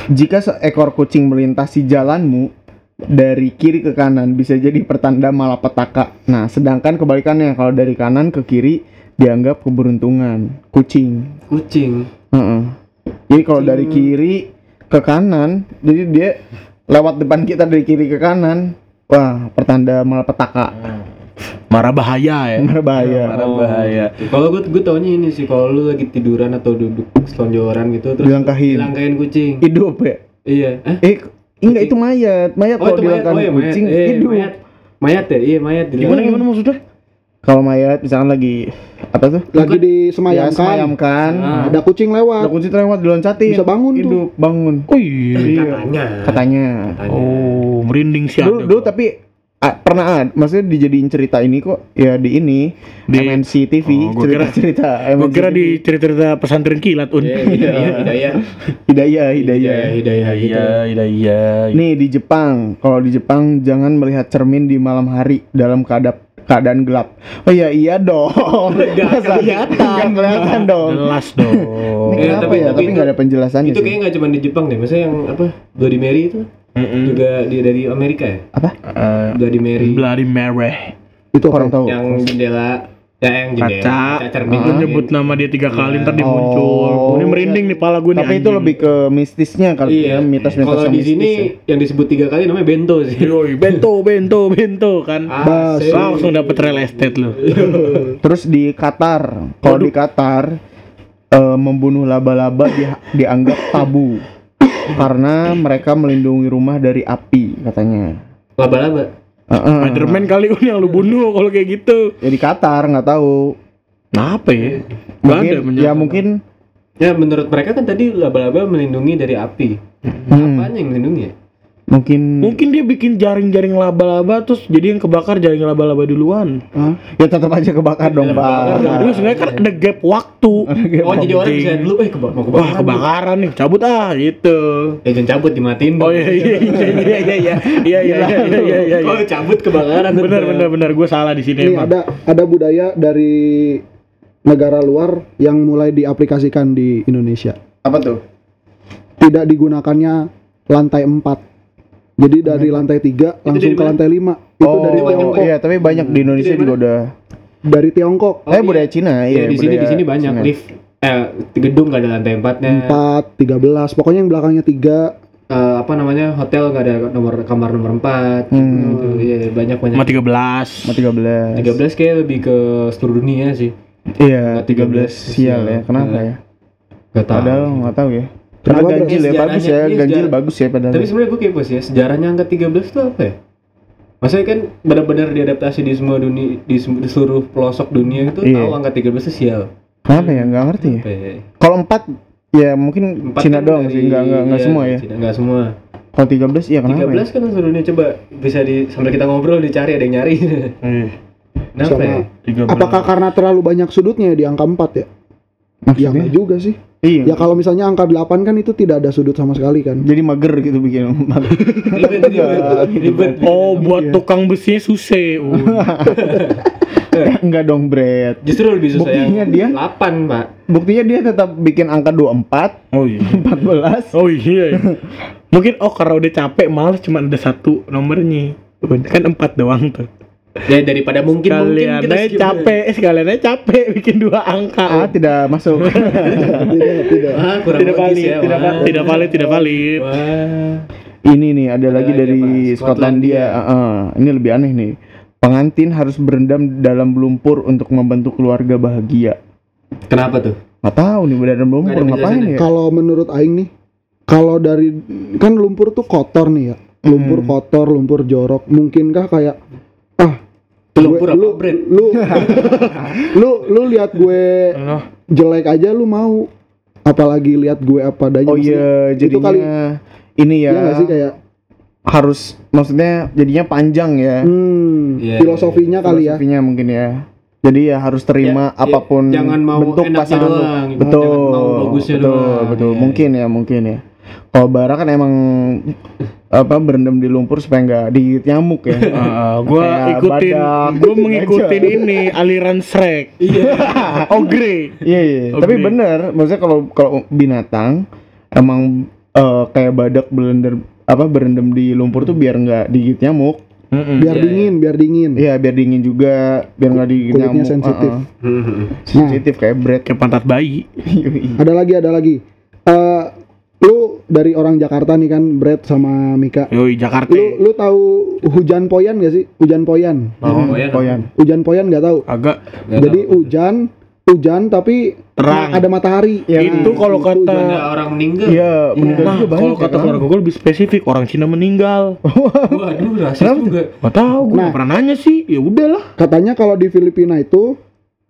[SPEAKER 1] Jika seekor kucing melintasi jalanmu dari kiri ke kanan bisa jadi pertanda malapetaka. Nah, sedangkan kebalikannya kalau dari kanan ke kiri dianggap keberuntungan. Kucing.
[SPEAKER 3] Kucing.
[SPEAKER 1] Heeh. Jadi kalau dari kiri ke kanan, jadi dia lewat depan kita dari kiri ke kanan, wah pertanda malapetaka.
[SPEAKER 2] Marah bahaya ya.
[SPEAKER 1] Berbahaya.
[SPEAKER 2] Marah bahaya.
[SPEAKER 3] Kalau gue gue taunya ini sih kalau lu lagi tiduran atau duduk selonjoran gitu terus
[SPEAKER 1] Dilangkahin.
[SPEAKER 3] dilangkahin kucing.
[SPEAKER 1] Hidup ya?
[SPEAKER 3] Iya. Eh?
[SPEAKER 1] Eh, enggak itu mayat. Mayat
[SPEAKER 3] Oh
[SPEAKER 1] kalau
[SPEAKER 3] mayat.
[SPEAKER 1] dilangkahin
[SPEAKER 3] Oh iya mayat.
[SPEAKER 1] kucing
[SPEAKER 3] Eh,
[SPEAKER 1] hidup.
[SPEAKER 3] mayat. Mayat ya? Iya mayat.
[SPEAKER 2] Gimana gimana maksudnya?
[SPEAKER 1] Kalau mayat misalkan lagi apa tuh?
[SPEAKER 4] Lagi
[SPEAKER 1] Ya,
[SPEAKER 4] disemayamkan.
[SPEAKER 1] semayamkan.
[SPEAKER 3] Ah.
[SPEAKER 4] Ada kucing
[SPEAKER 1] Ada
[SPEAKER 4] lewat.
[SPEAKER 1] kunci lewat diloncatin.
[SPEAKER 4] Bisa bangun tuh.
[SPEAKER 1] Hidup, bangun.
[SPEAKER 2] Oh iya.
[SPEAKER 3] Katanya.
[SPEAKER 1] Katanya.
[SPEAKER 3] Katanya.
[SPEAKER 2] Oh, merinding sih
[SPEAKER 1] Dulu,
[SPEAKER 2] ada
[SPEAKER 1] dulu tapi ah, pernah ada, maksudnya dijadiin cerita ini kok ya di ini
[SPEAKER 2] Di-
[SPEAKER 1] MNC TV
[SPEAKER 2] Oh, gua kira-
[SPEAKER 1] cerita-cerita
[SPEAKER 2] Gua kira di cerita-cerita pesantren kilat un.
[SPEAKER 3] Iya, hidayah, hidayah.
[SPEAKER 1] hidayah hidayah.
[SPEAKER 3] hidayah gitu.
[SPEAKER 2] iya, iya.
[SPEAKER 1] Nih di Jepang, kalau di Jepang jangan melihat cermin di malam hari dalam keadaan keadaan gelap. Oh iya iya dong. Masa-
[SPEAKER 3] kelihatan.
[SPEAKER 1] Nggak kelihatan dong.
[SPEAKER 2] Jelas dong.
[SPEAKER 1] Ini
[SPEAKER 3] Eh,
[SPEAKER 1] kenapa
[SPEAKER 3] tapi-
[SPEAKER 1] ya?
[SPEAKER 3] tapi
[SPEAKER 1] Tapi nggak ada penjelasannya
[SPEAKER 3] Itu kayaknya nggak cuma di Jepang deh. Maksudnya yang apa? Bloody Mary itu
[SPEAKER 2] Mm-mm.
[SPEAKER 3] juga di dari Amerika ya?
[SPEAKER 1] Apa?
[SPEAKER 2] Eh,
[SPEAKER 3] Bloody Mary.
[SPEAKER 2] Bloody Mary.
[SPEAKER 4] Itu
[SPEAKER 1] Orang
[SPEAKER 4] orang
[SPEAKER 1] tahu.
[SPEAKER 3] yang jendela ya yang jendela
[SPEAKER 2] Kaca.
[SPEAKER 3] cermin
[SPEAKER 2] Lu nyebut nama dia tiga kali ntar dia
[SPEAKER 1] Oh.
[SPEAKER 2] muncul. Ini merinding nih pala gue nih.
[SPEAKER 1] Tapi itu lebih ke mistisnya kali ya,
[SPEAKER 3] Iya,
[SPEAKER 1] mitos-mitos
[SPEAKER 3] kalau di sini
[SPEAKER 1] ya.
[SPEAKER 3] yang disebut tiga kali namanya bento sih.
[SPEAKER 2] Yoi, bento, bento, bento kan.
[SPEAKER 3] Asik.
[SPEAKER 2] Langsung dapet real estate lu.
[SPEAKER 1] Terus di Qatar, kalau di Qatar eh, membunuh laba-laba dia- dianggap tabu karena mereka melindungi rumah dari api katanya.
[SPEAKER 3] Laba-laba.
[SPEAKER 1] Heeh.
[SPEAKER 2] Spiderman kali un yang lu bunuh kalau kayak gitu.
[SPEAKER 1] Ya di Qatar nggak tahu.
[SPEAKER 2] Kenapa ya?
[SPEAKER 1] Mungkin
[SPEAKER 2] ada
[SPEAKER 1] ya mungkin
[SPEAKER 3] Ya menurut mereka kan tadi laba-laba melindungi dari api.
[SPEAKER 1] hmm,
[SPEAKER 3] Apanya yang melindungi ya?
[SPEAKER 1] Mungkin
[SPEAKER 2] Mungkin dia bikin jaring-jaring laba-laba terus jadi yang kebakar jaring laba-laba duluan.
[SPEAKER 4] Hah?
[SPEAKER 1] Ya tetap aja kebakar dong, iya, Pak.
[SPEAKER 2] Dulu sebenarnya kan ada gap waktu.
[SPEAKER 3] Ada gap Oh, jadi orang bisa dulu eh kebakar, kebakaran.
[SPEAKER 2] Wah,
[SPEAKER 3] kebakaran
[SPEAKER 2] nih, cabut ah gitu.
[SPEAKER 3] Ya jangan cabut dimatiin.
[SPEAKER 2] Oh iya iya, iya iya iya iya iya. Iya iya iya iya.
[SPEAKER 3] Kalau cabut kebakaran.
[SPEAKER 2] bener benar-bener, gue salah di sini.
[SPEAKER 4] Ini ada ada budaya dari negara luar yang mulai diaplikasikan di Indonesia.
[SPEAKER 1] Apa tuh?
[SPEAKER 4] Tidak digunakannya lantai empat jadi dari lantai 3 langsung ke lantai 5. Itu
[SPEAKER 1] oh,
[SPEAKER 4] dari Tiongkok.
[SPEAKER 1] iya, tapi banyak di Indonesia juga udah.
[SPEAKER 4] Dari Tiongkok.
[SPEAKER 3] Oh,
[SPEAKER 1] eh
[SPEAKER 3] iya.
[SPEAKER 1] budaya Cina,
[SPEAKER 3] Iya
[SPEAKER 1] iya.
[SPEAKER 3] di sini di sini banyak
[SPEAKER 1] Cina.
[SPEAKER 3] lift. Eh gedung nggak ada lantai empatnya.
[SPEAKER 4] 4, 13, pokoknya yang belakangnya 3
[SPEAKER 3] Eh, apa namanya hotel nggak ada nomor kamar nomor empat.
[SPEAKER 1] Hmm.
[SPEAKER 3] Gitu. Iya banyak banyak.
[SPEAKER 2] Sama 13.
[SPEAKER 1] Sama 13.
[SPEAKER 3] 13 kayak lebih ke seluruh dunia sih.
[SPEAKER 1] Iya,
[SPEAKER 3] Nggak
[SPEAKER 1] 13 sial ya. Kenapa
[SPEAKER 3] Nah,
[SPEAKER 1] ya?
[SPEAKER 3] Gak tahu.
[SPEAKER 1] Padahal nggak tahu ya.
[SPEAKER 4] Kenapa,
[SPEAKER 1] ganjil ya bagus ya,
[SPEAKER 3] iya,
[SPEAKER 1] ganjil
[SPEAKER 3] sejarah.
[SPEAKER 1] bagus ya padahal.
[SPEAKER 3] Tapi sebenarnya gue kepo sih ya, sejarahnya angka 13 itu apa ya? Maksudnya kan benar-benar diadaptasi di semua dunia di, seluruh pelosok dunia itu
[SPEAKER 1] Iya.
[SPEAKER 3] tahu angka 13 itu sial.
[SPEAKER 1] Kenapa ya? Nggak ngerti ya.
[SPEAKER 3] Ya?
[SPEAKER 1] Kalau 4 ya mungkin
[SPEAKER 3] Empat
[SPEAKER 1] Cina
[SPEAKER 3] kan
[SPEAKER 1] doang
[SPEAKER 3] dari-
[SPEAKER 1] sih, nggak nggak nggak
[SPEAKER 3] iya,
[SPEAKER 1] semua ya.
[SPEAKER 3] Cina, nggak semua.
[SPEAKER 1] Kalau 13 iya kenapa?
[SPEAKER 3] 13
[SPEAKER 1] ya?
[SPEAKER 3] kan seluruh dunia coba bisa di sambil kita ngobrol dicari ada yang nyari.
[SPEAKER 2] Eh,
[SPEAKER 3] Kenapa ya?
[SPEAKER 2] 13.
[SPEAKER 4] Apakah karena terlalu banyak sudutnya di angka 4 ya? Ya
[SPEAKER 1] Maksudnya?
[SPEAKER 4] enggak juga sih.
[SPEAKER 1] Iya.
[SPEAKER 4] Ya kalau misalnya angka 8 kan itu tidak ada sudut sama sekali kan.
[SPEAKER 1] Jadi mager gitu bikin.
[SPEAKER 3] Ribet, ribet, ribet.
[SPEAKER 2] Oh, buat tukang besinya susah. Oh.
[SPEAKER 1] Enggak dong, Bret.
[SPEAKER 3] Justru lebih susah
[SPEAKER 1] Buktinya
[SPEAKER 3] yang
[SPEAKER 1] dia-
[SPEAKER 3] 8, Pak.
[SPEAKER 1] Buktinya dia tetap bikin angka 24,
[SPEAKER 2] Oh iya.
[SPEAKER 1] 14.
[SPEAKER 2] Oh iya. iya. Mungkin oh karena udah capek males cuma ada satu nomornya. Kan empat doang tuh.
[SPEAKER 3] Ya daripada mungkin mungkin
[SPEAKER 2] Sekalian
[SPEAKER 3] kita
[SPEAKER 2] capek, eh, sekalian aja capek bikin dua
[SPEAKER 1] Ah,
[SPEAKER 2] angka.
[SPEAKER 1] tidak masuk.
[SPEAKER 4] tidak, tidak.
[SPEAKER 3] Kurang
[SPEAKER 2] tidak valid,
[SPEAKER 3] ya.
[SPEAKER 2] tidak,
[SPEAKER 3] wah.
[SPEAKER 2] tidak valid, tidak valid.
[SPEAKER 3] Wah.
[SPEAKER 1] Ini nih ada,
[SPEAKER 3] Ada
[SPEAKER 1] lagi dari
[SPEAKER 3] apa?
[SPEAKER 1] Skotlandia. Heeh. ini lebih aneh nih. Pengantin harus berendam dalam lumpur untuk membantu keluarga bahagia.
[SPEAKER 3] Kenapa tuh?
[SPEAKER 1] Nggak tahu nih berendam lumpur ngapain ya?
[SPEAKER 4] Kalau menurut aing nih, kalau dari kan lumpur tuh kotor nih ya. Lumpur
[SPEAKER 1] Hmm.
[SPEAKER 4] kotor, lumpur jorok. Mungkinkah kayak ah
[SPEAKER 3] Apa,
[SPEAKER 4] lu,
[SPEAKER 3] Bret?
[SPEAKER 4] lu lu lu lihat gue jelek aja lu mau apalagi lihat gue apa adanya
[SPEAKER 1] Oh iya,
[SPEAKER 4] itu kali-
[SPEAKER 1] jadinya ini ya
[SPEAKER 4] Iya sih kayak
[SPEAKER 1] harus maksudnya jadinya panjang ya.
[SPEAKER 4] hmm,
[SPEAKER 3] Iya,
[SPEAKER 4] filosofinya kali ya
[SPEAKER 1] Filosofinya mungkin ya. Jadi ya harus terima
[SPEAKER 3] Ya, ya,
[SPEAKER 1] apa pun
[SPEAKER 3] jangan mau
[SPEAKER 1] bentuk pasangan
[SPEAKER 3] doang, gitu.
[SPEAKER 1] Betul.
[SPEAKER 3] Jangan mau bagusnya
[SPEAKER 1] betul,
[SPEAKER 3] doang.
[SPEAKER 1] betul.
[SPEAKER 3] Iya,
[SPEAKER 1] Mungkin ya, mungkin ya. Kalau bara kan emang apa berendam di lumpur supaya nggak digigit nyamuk ya.
[SPEAKER 2] gue
[SPEAKER 1] Kayak
[SPEAKER 2] ikutin, mengikutin
[SPEAKER 1] gajah.
[SPEAKER 2] ini aliran Shrek.
[SPEAKER 3] Iya.
[SPEAKER 2] Ogre.
[SPEAKER 1] Iya, iya.
[SPEAKER 2] Oh,
[SPEAKER 1] Tapi bener, maksudnya kalau kalau binatang emang eh, kayak badak berendam apa berendam di lumpur tuh biar nggak digigit nyamuk.
[SPEAKER 4] biar
[SPEAKER 3] Iya,
[SPEAKER 4] dingin biar dingin
[SPEAKER 1] Iya, biar dingin juga, biar nggak digigit
[SPEAKER 4] Kulitnya
[SPEAKER 1] nyamuk.
[SPEAKER 4] sensitif.
[SPEAKER 1] Heeh. Sensitif kayak bread.
[SPEAKER 2] Kayak pantat bayi.
[SPEAKER 4] ada lagi ada lagi lu dari orang Jakarta nih kan Brad sama Mika
[SPEAKER 2] Yoi Jakarta.
[SPEAKER 4] lu lu tahu hujan poyan gak sih hujan poyan
[SPEAKER 3] Oh,
[SPEAKER 1] Poyan.
[SPEAKER 3] poyan.
[SPEAKER 4] hujan poyan nggak tahu
[SPEAKER 2] Agak
[SPEAKER 4] jadi
[SPEAKER 3] tahu.
[SPEAKER 4] hujan hujan tapi
[SPEAKER 2] Terang.
[SPEAKER 4] ada matahari
[SPEAKER 1] Ya,
[SPEAKER 2] itu kalau
[SPEAKER 4] itu
[SPEAKER 2] kata.
[SPEAKER 3] Ada orang meninggal.
[SPEAKER 1] Iya, meninggal
[SPEAKER 2] Nah,
[SPEAKER 1] juga banyak.
[SPEAKER 2] kalau
[SPEAKER 1] ya,
[SPEAKER 2] kata keluarga gue lebih spesifik, orang Cina meninggal.
[SPEAKER 3] Waduh, rasis
[SPEAKER 1] Kenapa
[SPEAKER 3] juga.
[SPEAKER 2] Gak tahu, gue
[SPEAKER 4] Nah.
[SPEAKER 2] pernah nanya sih. Ya udahlah.
[SPEAKER 4] katanya kalau di Filipina itu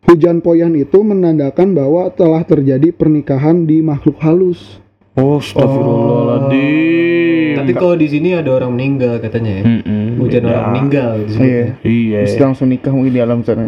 [SPEAKER 4] hujan poyan itu menandakan bahwa telah terjadi pernikahan di makhluk halus
[SPEAKER 2] Oh, astagfirullahaladzim.
[SPEAKER 3] Tapi kalau di sini ada orang meninggal katanya ya.
[SPEAKER 2] Mm-mm,
[SPEAKER 3] Hujan
[SPEAKER 2] beda.
[SPEAKER 3] orang meninggal
[SPEAKER 1] Iya.
[SPEAKER 3] disebutnya.
[SPEAKER 2] Iya.
[SPEAKER 1] Terus langsung nikah mungkin di alam sana.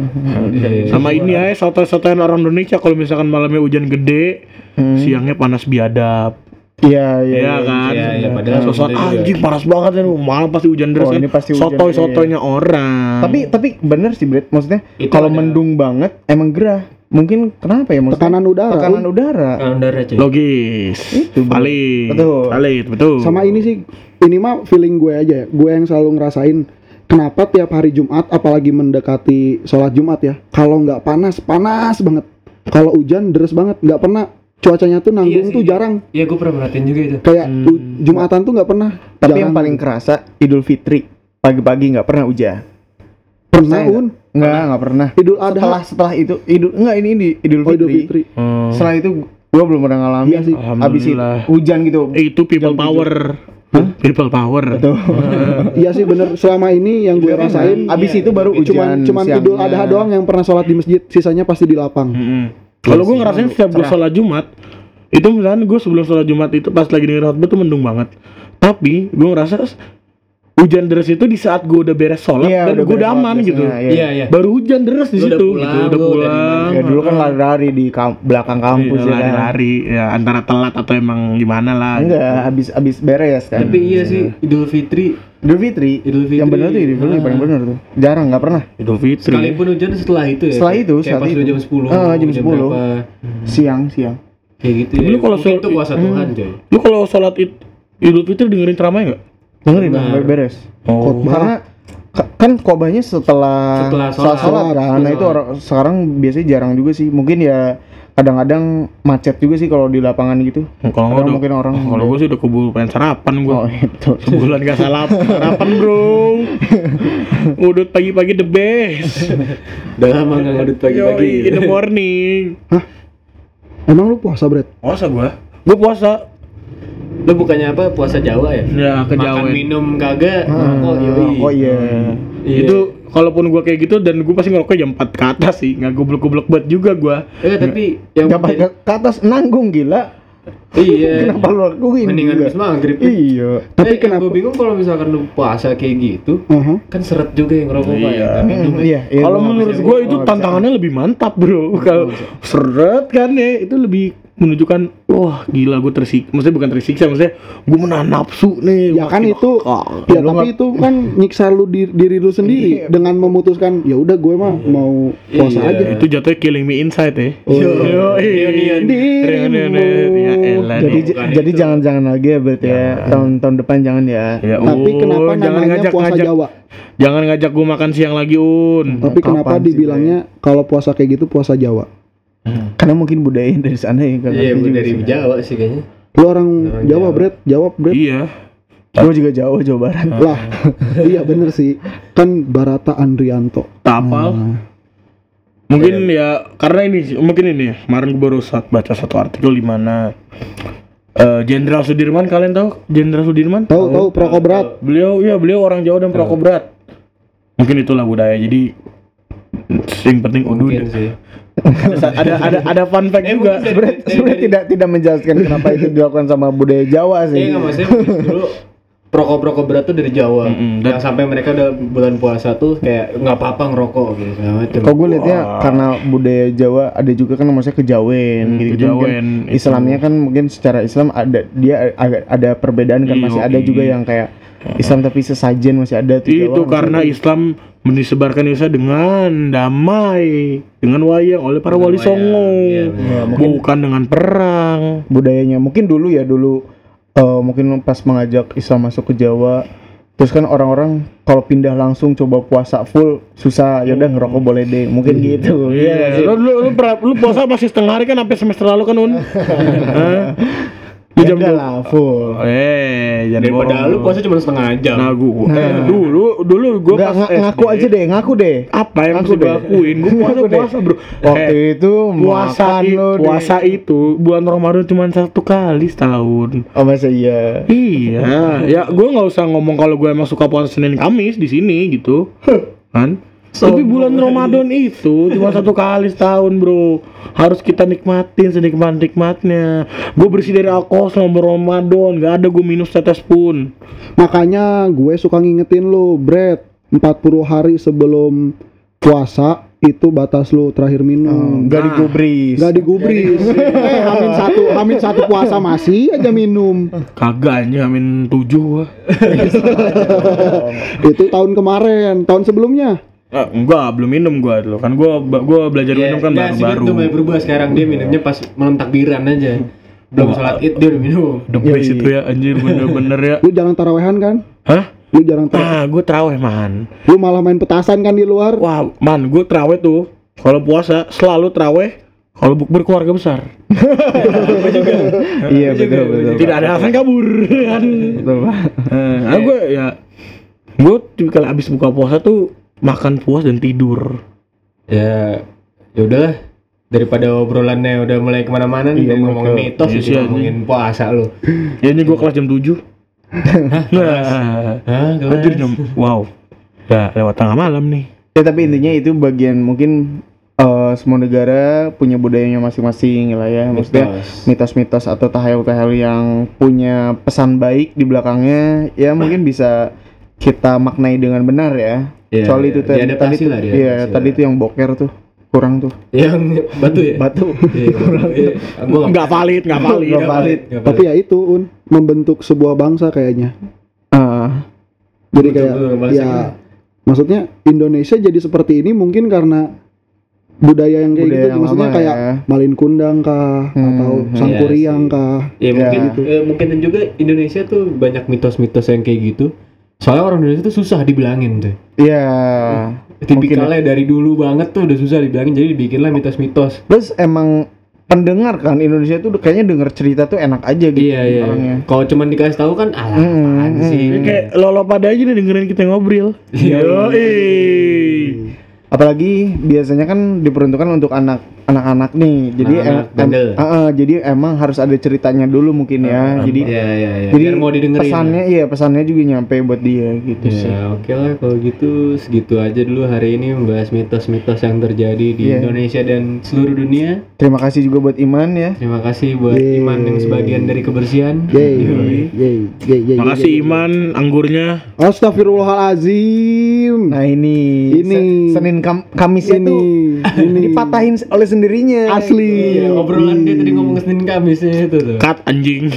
[SPEAKER 3] Iya.
[SPEAKER 2] Sama ini ya, soto-sotoan orang Indonesia kalau misalkan malamnya hujan gede,
[SPEAKER 1] Hmm.
[SPEAKER 2] siangnya panas biadab.
[SPEAKER 1] Iya, iya.
[SPEAKER 2] Iya kan?
[SPEAKER 3] Iya, iya, padahal
[SPEAKER 2] Sosok anjing panas banget kan, malam pasti hujan deras
[SPEAKER 1] Oh,
[SPEAKER 2] kan.
[SPEAKER 1] ini pasti hujan,
[SPEAKER 2] Sotoy-sotoynya orang.
[SPEAKER 1] Tapi tapi bener sih, Bret. Maksudnya kalau mendung banget emang gerah. Mungkin kenapa ya maksudnya?
[SPEAKER 4] tekanan udara
[SPEAKER 1] Tekanan udara.
[SPEAKER 3] Kan darah cuy.
[SPEAKER 2] logis.
[SPEAKER 1] Itu,
[SPEAKER 2] valid.
[SPEAKER 1] Betul.
[SPEAKER 2] Valid, betul.
[SPEAKER 4] sama ini sih ini mah feeling gue aja ya gue yang selalu ngerasain kenapa tiap hari Jumat apalagi mendekati sholat Jumat ya kalau nggak panas panas banget kalau hujan deres banget nggak pernah cuacanya tuh nanggung
[SPEAKER 3] Iya sih.
[SPEAKER 4] tuh jarang
[SPEAKER 3] Iya, gue pernah merhatiin juga itu.
[SPEAKER 4] kayak
[SPEAKER 2] Hmm.
[SPEAKER 4] Jumatan tuh nggak pernah
[SPEAKER 1] Tapi
[SPEAKER 4] jarang.
[SPEAKER 1] yang paling kerasa Idul Fitri pagi-pagi nggak pernah hujan.
[SPEAKER 4] Pernah un
[SPEAKER 1] Nggak, nggak pernah.
[SPEAKER 4] Idul Adha
[SPEAKER 1] Setelah setelah itu Idul enggak ini di Idul
[SPEAKER 4] oh
[SPEAKER 1] Fitri.
[SPEAKER 4] Idul Fitri
[SPEAKER 2] Hmm.
[SPEAKER 1] Setelah itu gua belum pernah ngalamin.
[SPEAKER 4] Iya sih.
[SPEAKER 1] Habis itu hujan gitu.
[SPEAKER 2] Eh, itu people power. People power.
[SPEAKER 4] Iya sih bener selama ini yang gue rasain
[SPEAKER 1] Abis itu baru hujan.
[SPEAKER 4] cuman cuman
[SPEAKER 1] siangnya.
[SPEAKER 4] Idul Adha doang yang pernah sholat di masjid sisanya pasti di lapang
[SPEAKER 2] Mm-mm. Kalau gue ngerasain setiap gue sholat Jumat, itu misalnya gue sebelum sholat jumat itu pas lagi dengerin khotbah tuh mendung banget tapi gue ngerasa hujan deras itu di saat gue udah beres sholat
[SPEAKER 1] Iya,
[SPEAKER 2] dan
[SPEAKER 1] udah
[SPEAKER 2] gue udah aman gitu
[SPEAKER 1] biasanya,
[SPEAKER 3] Iya, iya.
[SPEAKER 2] baru hujan deras di
[SPEAKER 3] Lu udah
[SPEAKER 2] situ
[SPEAKER 3] pulang,
[SPEAKER 2] gitu, udah pulang.
[SPEAKER 1] Ya dulu kan lari-lari di kam- belakang kampus
[SPEAKER 2] Iya,
[SPEAKER 1] ya kan.
[SPEAKER 2] lari-lari ya antara telat atau emang gimana lah
[SPEAKER 1] Enggak, habis habis beres kan.
[SPEAKER 3] Tapi iya sih Idul Fitri
[SPEAKER 1] Idul Fitri.
[SPEAKER 3] Idul Fitri.
[SPEAKER 1] Yang benar tuh Idul Fitri
[SPEAKER 3] Ah.
[SPEAKER 1] paling benar tuh. Jarang nggak pernah.
[SPEAKER 2] Idul Fitri
[SPEAKER 3] sekalipun hujan setelah itu ya.
[SPEAKER 1] Setelah itu,
[SPEAKER 3] kayak
[SPEAKER 1] saat
[SPEAKER 3] pas
[SPEAKER 1] itu.
[SPEAKER 3] jam 10.
[SPEAKER 1] Ah, jam 10.
[SPEAKER 3] berapa,
[SPEAKER 1] Siang, siang.
[SPEAKER 3] Kayak gitu
[SPEAKER 2] Tapi
[SPEAKER 3] ya.
[SPEAKER 2] lu kalau sholat-
[SPEAKER 3] itu kuasa
[SPEAKER 2] Hmm.
[SPEAKER 3] Tuhan, coy.
[SPEAKER 2] lu kalau sholat id Idul Fitri dengerin ceramah nggak
[SPEAKER 1] Dengerin
[SPEAKER 3] Benar.
[SPEAKER 1] Bang, beres.
[SPEAKER 2] oh
[SPEAKER 4] Khotbah.
[SPEAKER 1] Karena ka- kan kobahnya setelah
[SPEAKER 3] Setelah
[SPEAKER 1] sholat,
[SPEAKER 3] sholat.
[SPEAKER 1] sholat kan. Nah itu orang sekarang biasanya jarang juga sih. Mungkin ya kadang-kadang macet juga sih kalau di lapangan gitu.
[SPEAKER 2] kalau nggak
[SPEAKER 1] Kadang
[SPEAKER 2] udah
[SPEAKER 1] mungkin orang
[SPEAKER 2] kalau gue sih udah keburu pengen sarapan gue
[SPEAKER 1] Oh, itu.
[SPEAKER 2] sebulan gak salah sarapan bro udut pagi-pagi the best
[SPEAKER 3] Udah lama nggak ngadut
[SPEAKER 2] Yoi, in
[SPEAKER 3] pagi-pagi.
[SPEAKER 2] the morning
[SPEAKER 4] Emang lu puasa, Bret?
[SPEAKER 2] puasa gua gua puasa
[SPEAKER 3] Lu bukannya apa puasa Jawa ya?
[SPEAKER 2] ya ke
[SPEAKER 3] Makan
[SPEAKER 2] Jawa
[SPEAKER 3] minum kagak.
[SPEAKER 1] Ah,
[SPEAKER 3] Oh, yoi.
[SPEAKER 1] oh iya.
[SPEAKER 3] Iya.
[SPEAKER 2] itu kalaupun gua kayak gitu dan gua pasti ngerokok jam 4 ke atas sih nggak goblok-goblok banget juga gua
[SPEAKER 3] Eh, tapi yang
[SPEAKER 1] Dapat ke, ke atas nanggung gila.
[SPEAKER 3] Iya.
[SPEAKER 1] Kenapa lu lakuin?
[SPEAKER 3] Mendingan habis maghrib.
[SPEAKER 1] Iya.
[SPEAKER 3] Tapi
[SPEAKER 4] Tapi kenapa-
[SPEAKER 3] gue bingung kalau misalkan lu puasa kayak gitu,
[SPEAKER 4] Aha.
[SPEAKER 3] kan seret juga yang ngerokok Pak, ya.
[SPEAKER 2] Iya.
[SPEAKER 3] kan? Minum ya.
[SPEAKER 1] Iya, iya.
[SPEAKER 2] kalau
[SPEAKER 1] nggak
[SPEAKER 2] menurut gua
[SPEAKER 1] gua
[SPEAKER 2] itu tantangannya lebih mantap bro kalau seret kan ya itu lebih menunjukkan wah gila gue tersiksa maksudnya bukan tersiksa maksudnya gue menahan nafsu nih
[SPEAKER 4] Ya kan itu Ya
[SPEAKER 1] lu
[SPEAKER 4] tapi
[SPEAKER 1] nggak-
[SPEAKER 4] itu kan nyiksa lu di, diri lu sendiri
[SPEAKER 1] Iya.
[SPEAKER 4] dengan memutuskan ya udah gue mah mau puasa
[SPEAKER 3] Iya.
[SPEAKER 4] aja.
[SPEAKER 2] itu jatuhnya killing me inside ya
[SPEAKER 4] Oh.
[SPEAKER 2] Yo,
[SPEAKER 3] Reunion.
[SPEAKER 2] Reunion. Ya elah
[SPEAKER 1] Jadi jadi
[SPEAKER 3] itu.
[SPEAKER 1] jangan-jangan lagi ya berarti ya. Tahun tahun depan jangan ya.
[SPEAKER 2] Ya,
[SPEAKER 4] Tapi kenapa
[SPEAKER 2] jangan
[SPEAKER 4] namanya
[SPEAKER 2] ngajak,
[SPEAKER 4] puasa
[SPEAKER 2] ngajak,
[SPEAKER 4] Jawa?
[SPEAKER 2] Jangan ngajak gue makan siang lagi, Un.
[SPEAKER 4] Tapi kenapa dibilangnya kalau puasa kayak gitu puasa Jawa?
[SPEAKER 1] Karena mungkin budaya dari sana ya kan.
[SPEAKER 3] Iya, dari Jawa sih kayaknya.
[SPEAKER 4] Lu orang
[SPEAKER 3] Orang
[SPEAKER 4] Jawa,
[SPEAKER 3] Jawa.
[SPEAKER 4] Bret? Jawab, Bret.
[SPEAKER 2] Iya.
[SPEAKER 1] Gue juga Jawa, Jawa Barat.
[SPEAKER 4] Lah, iya bener sih. Kan Barata Andrianto.
[SPEAKER 2] Tapal.
[SPEAKER 4] Nah,
[SPEAKER 2] Mungkin ya karena ini sih, mungkin ini ya. Kemarin gue baru saat baca satu artikel di mana eh, Jenderal Sudirman kalian tahu Jenderal Sudirman?
[SPEAKER 4] tahu tahu perokok berat.
[SPEAKER 2] Beliau iya beliau orang Jawa dan perokok berat. Mungkin itulah budaya. Jadi yang penting udah
[SPEAKER 3] sih.
[SPEAKER 2] Ada ada ada ada fun fact
[SPEAKER 3] Eh,
[SPEAKER 2] juga.
[SPEAKER 1] Sebenarnya tidak tidak menjelaskan kenapa itu dilakukan sama budaya Jawa
[SPEAKER 3] Iya
[SPEAKER 1] sih.
[SPEAKER 3] nggak maksudnya dulu perokok-perokok berat tuh dari Jawa.
[SPEAKER 2] Mm-mm, dan-
[SPEAKER 3] Yang sampai mereka udah bulan puasa tuh kayak nggak apa-apa ngerokok gitu segala.
[SPEAKER 1] Kalau gue liatnya karena budaya Jawa ada juga kan maksudnya kejawen
[SPEAKER 2] Hmm,
[SPEAKER 1] gitu,
[SPEAKER 2] kejawen, itu.
[SPEAKER 1] Islamnya kan mungkin secara Islam ada dia agak ada perbedaan kan
[SPEAKER 2] Iya,
[SPEAKER 1] masih ada
[SPEAKER 2] iya.
[SPEAKER 1] juga yang kayak Islam tapi sesajen masih ada tuh
[SPEAKER 2] Itu karena. Islam menyebarkan Indonesia dengan damai, dengan wayang oleh para
[SPEAKER 3] Dengan
[SPEAKER 2] wali
[SPEAKER 3] wayang,
[SPEAKER 2] songo,
[SPEAKER 3] iya,
[SPEAKER 1] benar. mungkin-
[SPEAKER 2] bukan dengan perang.
[SPEAKER 1] budayanya mungkin dulu ya dulu eh, mungkin pas mengajak Islam masuk ke Jawa terus kan orang-orang kalau pindah langsung coba puasa full susah. Ya udah ngerokok boleh deh. Mungkin gitu. Iya sih?
[SPEAKER 2] Lu, lu, lu, lu puasa masih setengah hari kan sampai semester lalu kan Un? Lu
[SPEAKER 1] ya
[SPEAKER 2] jam dua-
[SPEAKER 1] lah full
[SPEAKER 2] Eh, jangan
[SPEAKER 3] Daripada
[SPEAKER 2] bohong.
[SPEAKER 3] lu puasa cuma setengah jam.
[SPEAKER 2] Nah, gua
[SPEAKER 1] Nah.
[SPEAKER 2] eh, dulu dulu gua
[SPEAKER 1] Nggak,
[SPEAKER 2] pas
[SPEAKER 1] nga- ngaku
[SPEAKER 2] SD,
[SPEAKER 1] aja deh ngaku deh
[SPEAKER 2] Apa yang
[SPEAKER 1] Ngaku
[SPEAKER 2] gua lakuin? Gua puasa puasa, Bro.
[SPEAKER 1] waktu
[SPEAKER 2] Eh,
[SPEAKER 1] itu
[SPEAKER 2] puasa i-
[SPEAKER 1] lo deh.
[SPEAKER 2] puasa itu bulan Ramadan cuma satu kali setahun.
[SPEAKER 1] oh masa iya
[SPEAKER 2] Iya, ya gue nggak usah ngomong kalau gue emang suka puasa Senin Kamis di sini gitu, kan? Tapi bulan Ramadan itu cuma satu kali setahun bro, harus kita nikmatin senikmat nikmatnya. Gue bersih dari alkohol selama Ramadan, nggak ada gue minum setetes pun.
[SPEAKER 4] Makanya gue suka ngingetin lu, Bret. 40 hari sebelum puasa itu batas lu terakhir minum.
[SPEAKER 1] nggak digubris
[SPEAKER 4] Gak digubris. eh, hamin satu, hamin satu puasa masih aja minum.
[SPEAKER 2] Kagak anjing amin tujuh gua.
[SPEAKER 4] itu tahun kemarin, tahun sebelumnya.
[SPEAKER 2] Ah, enggak, belum minum gua dulu. Kan gua gua belajar
[SPEAKER 3] Iya,
[SPEAKER 2] minum kan
[SPEAKER 3] nah,
[SPEAKER 2] baru-baru.
[SPEAKER 3] Bert udah mulai berubah sekarang dia minumnya pas malam takbiran aja. Belum sholat id dia udah minum.
[SPEAKER 1] Yoi.
[SPEAKER 2] itu ya anjir bener-bener ya.
[SPEAKER 4] Lu jarang tarawehan kan?
[SPEAKER 2] Hah?
[SPEAKER 4] Lu jarang taraweh.
[SPEAKER 2] Ah, gue terawih man.
[SPEAKER 4] Lu malah main petasan kan di luar.
[SPEAKER 2] Wah, man, gue terawih tuh. Kalau puasa selalu terawih. Kalau bukber keluarga besar.
[SPEAKER 1] iya betul betul
[SPEAKER 2] Tidak ada alasan kabur kan.
[SPEAKER 1] betul Pak.
[SPEAKER 2] Nah, gue ya gue kalau abis buka puasa tuh makan puas dan tidur.
[SPEAKER 3] Ya, ya udahlah. Daripada obrolannya udah mulai ke mana-mana nih,
[SPEAKER 1] Iya,
[SPEAKER 3] dari ngomongin
[SPEAKER 1] betul.
[SPEAKER 3] mitos
[SPEAKER 2] Iya
[SPEAKER 3] sih,
[SPEAKER 2] anjing.
[SPEAKER 3] ngomongin puasa lu.
[SPEAKER 2] Ya ini gue kelas jam 7 Nah,
[SPEAKER 3] Hah,
[SPEAKER 2] anjir jam wow. Ya lewat tengah malam nih.
[SPEAKER 1] Ya tapi intinya itu bagian mungkin eh, semua negara punya budayanya masing-masing lah ya. Maksudnya
[SPEAKER 3] Mitos.
[SPEAKER 1] mitos-mitos atau tahayul-tahayul yang punya pesan baik di belakangnya ya mungkin bisa kita maknai dengan benar ya.
[SPEAKER 3] Iya,
[SPEAKER 1] Soal
[SPEAKER 3] iya.
[SPEAKER 1] itu tadi,
[SPEAKER 3] Diadaptasi
[SPEAKER 1] tadi tuh,
[SPEAKER 3] lah,
[SPEAKER 1] iya, tadi
[SPEAKER 3] lah.
[SPEAKER 1] tuh yang boker tuh kurang tuh.
[SPEAKER 3] Yang batu ya?
[SPEAKER 1] Batu.
[SPEAKER 3] Iya, iya. Gua
[SPEAKER 2] Nggak valid, nggak valid.
[SPEAKER 1] Nggak valid.
[SPEAKER 3] nggak
[SPEAKER 4] Tapi ya itu un membentuk sebuah bangsa kayaknya.
[SPEAKER 1] Ah,
[SPEAKER 4] Jadi
[SPEAKER 3] Betul,
[SPEAKER 4] kayak ya maksudnya Indonesia jadi seperti ini mungkin karena budaya yang kayak
[SPEAKER 1] Budaya
[SPEAKER 4] gitu
[SPEAKER 1] yang
[SPEAKER 4] maksudnya
[SPEAKER 1] lama
[SPEAKER 4] kayak
[SPEAKER 1] ya.
[SPEAKER 4] malin kundang kah
[SPEAKER 1] Hmm,
[SPEAKER 4] atau
[SPEAKER 1] iya
[SPEAKER 4] sangkuriang
[SPEAKER 3] sih.
[SPEAKER 4] kah
[SPEAKER 3] Ya mungkin
[SPEAKER 1] Ya.
[SPEAKER 3] eh, mungkin juga Indonesia tuh banyak mitos-mitos yang kayak gitu. Soalnya orang Indonesia tuh susah dibilangin tuh.
[SPEAKER 1] Iya.
[SPEAKER 3] Tipikalnya dari dulu banget tuh udah susah dibilangin jadi dibikinlah mitos-mitos.
[SPEAKER 1] Terus emang pendengar kan Indonesia tuh kayaknya denger cerita tuh enak aja gitu
[SPEAKER 3] Iya iya.
[SPEAKER 1] orangnya.
[SPEAKER 3] Kalau cuman dikasih tahu kan alah
[SPEAKER 1] Mm,
[SPEAKER 3] apaan
[SPEAKER 1] mm,
[SPEAKER 3] sih.
[SPEAKER 2] Ya, kayak lo pada aja nih dengerin kita ngobrol.
[SPEAKER 3] Iya.
[SPEAKER 1] Apalagi biasanya kan diperuntukkan untuk anak anak-anak nih. Jadi
[SPEAKER 3] Anak-anak
[SPEAKER 1] em-
[SPEAKER 3] bandel.
[SPEAKER 1] em- ah, ah, jadi emang harus ada ceritanya dulu mungkin ya. jadi
[SPEAKER 3] Iya iya iya.
[SPEAKER 1] jadi
[SPEAKER 3] Biar mau didengerin.
[SPEAKER 1] pesannya iya pesannya juga nyampe buat dia gitu sih.
[SPEAKER 3] Ya oke lah kalau gitu segitu aja dulu hari ini membahas mitos-mitos yang terjadi di
[SPEAKER 1] Iya.
[SPEAKER 3] Indonesia dan seluruh dunia.
[SPEAKER 1] Terima kasih juga buat Iman ya.
[SPEAKER 3] Terima kasih buat
[SPEAKER 4] Yeay.
[SPEAKER 3] Iman yang sebagian dari kebersihan.
[SPEAKER 2] Makasih
[SPEAKER 4] yeay.
[SPEAKER 2] Iman anggurnya.
[SPEAKER 4] Astagfirullahalazim.
[SPEAKER 1] Nah ini
[SPEAKER 4] Ini.
[SPEAKER 1] Se- Kam Kamisnya
[SPEAKER 4] ini,
[SPEAKER 1] tuh
[SPEAKER 4] ini
[SPEAKER 1] dipatahin oleh sendirinya.
[SPEAKER 4] asli.
[SPEAKER 3] Iya, obrolan dia tadi ngomong Senin Kamis itu tuh.
[SPEAKER 2] Cut anjing.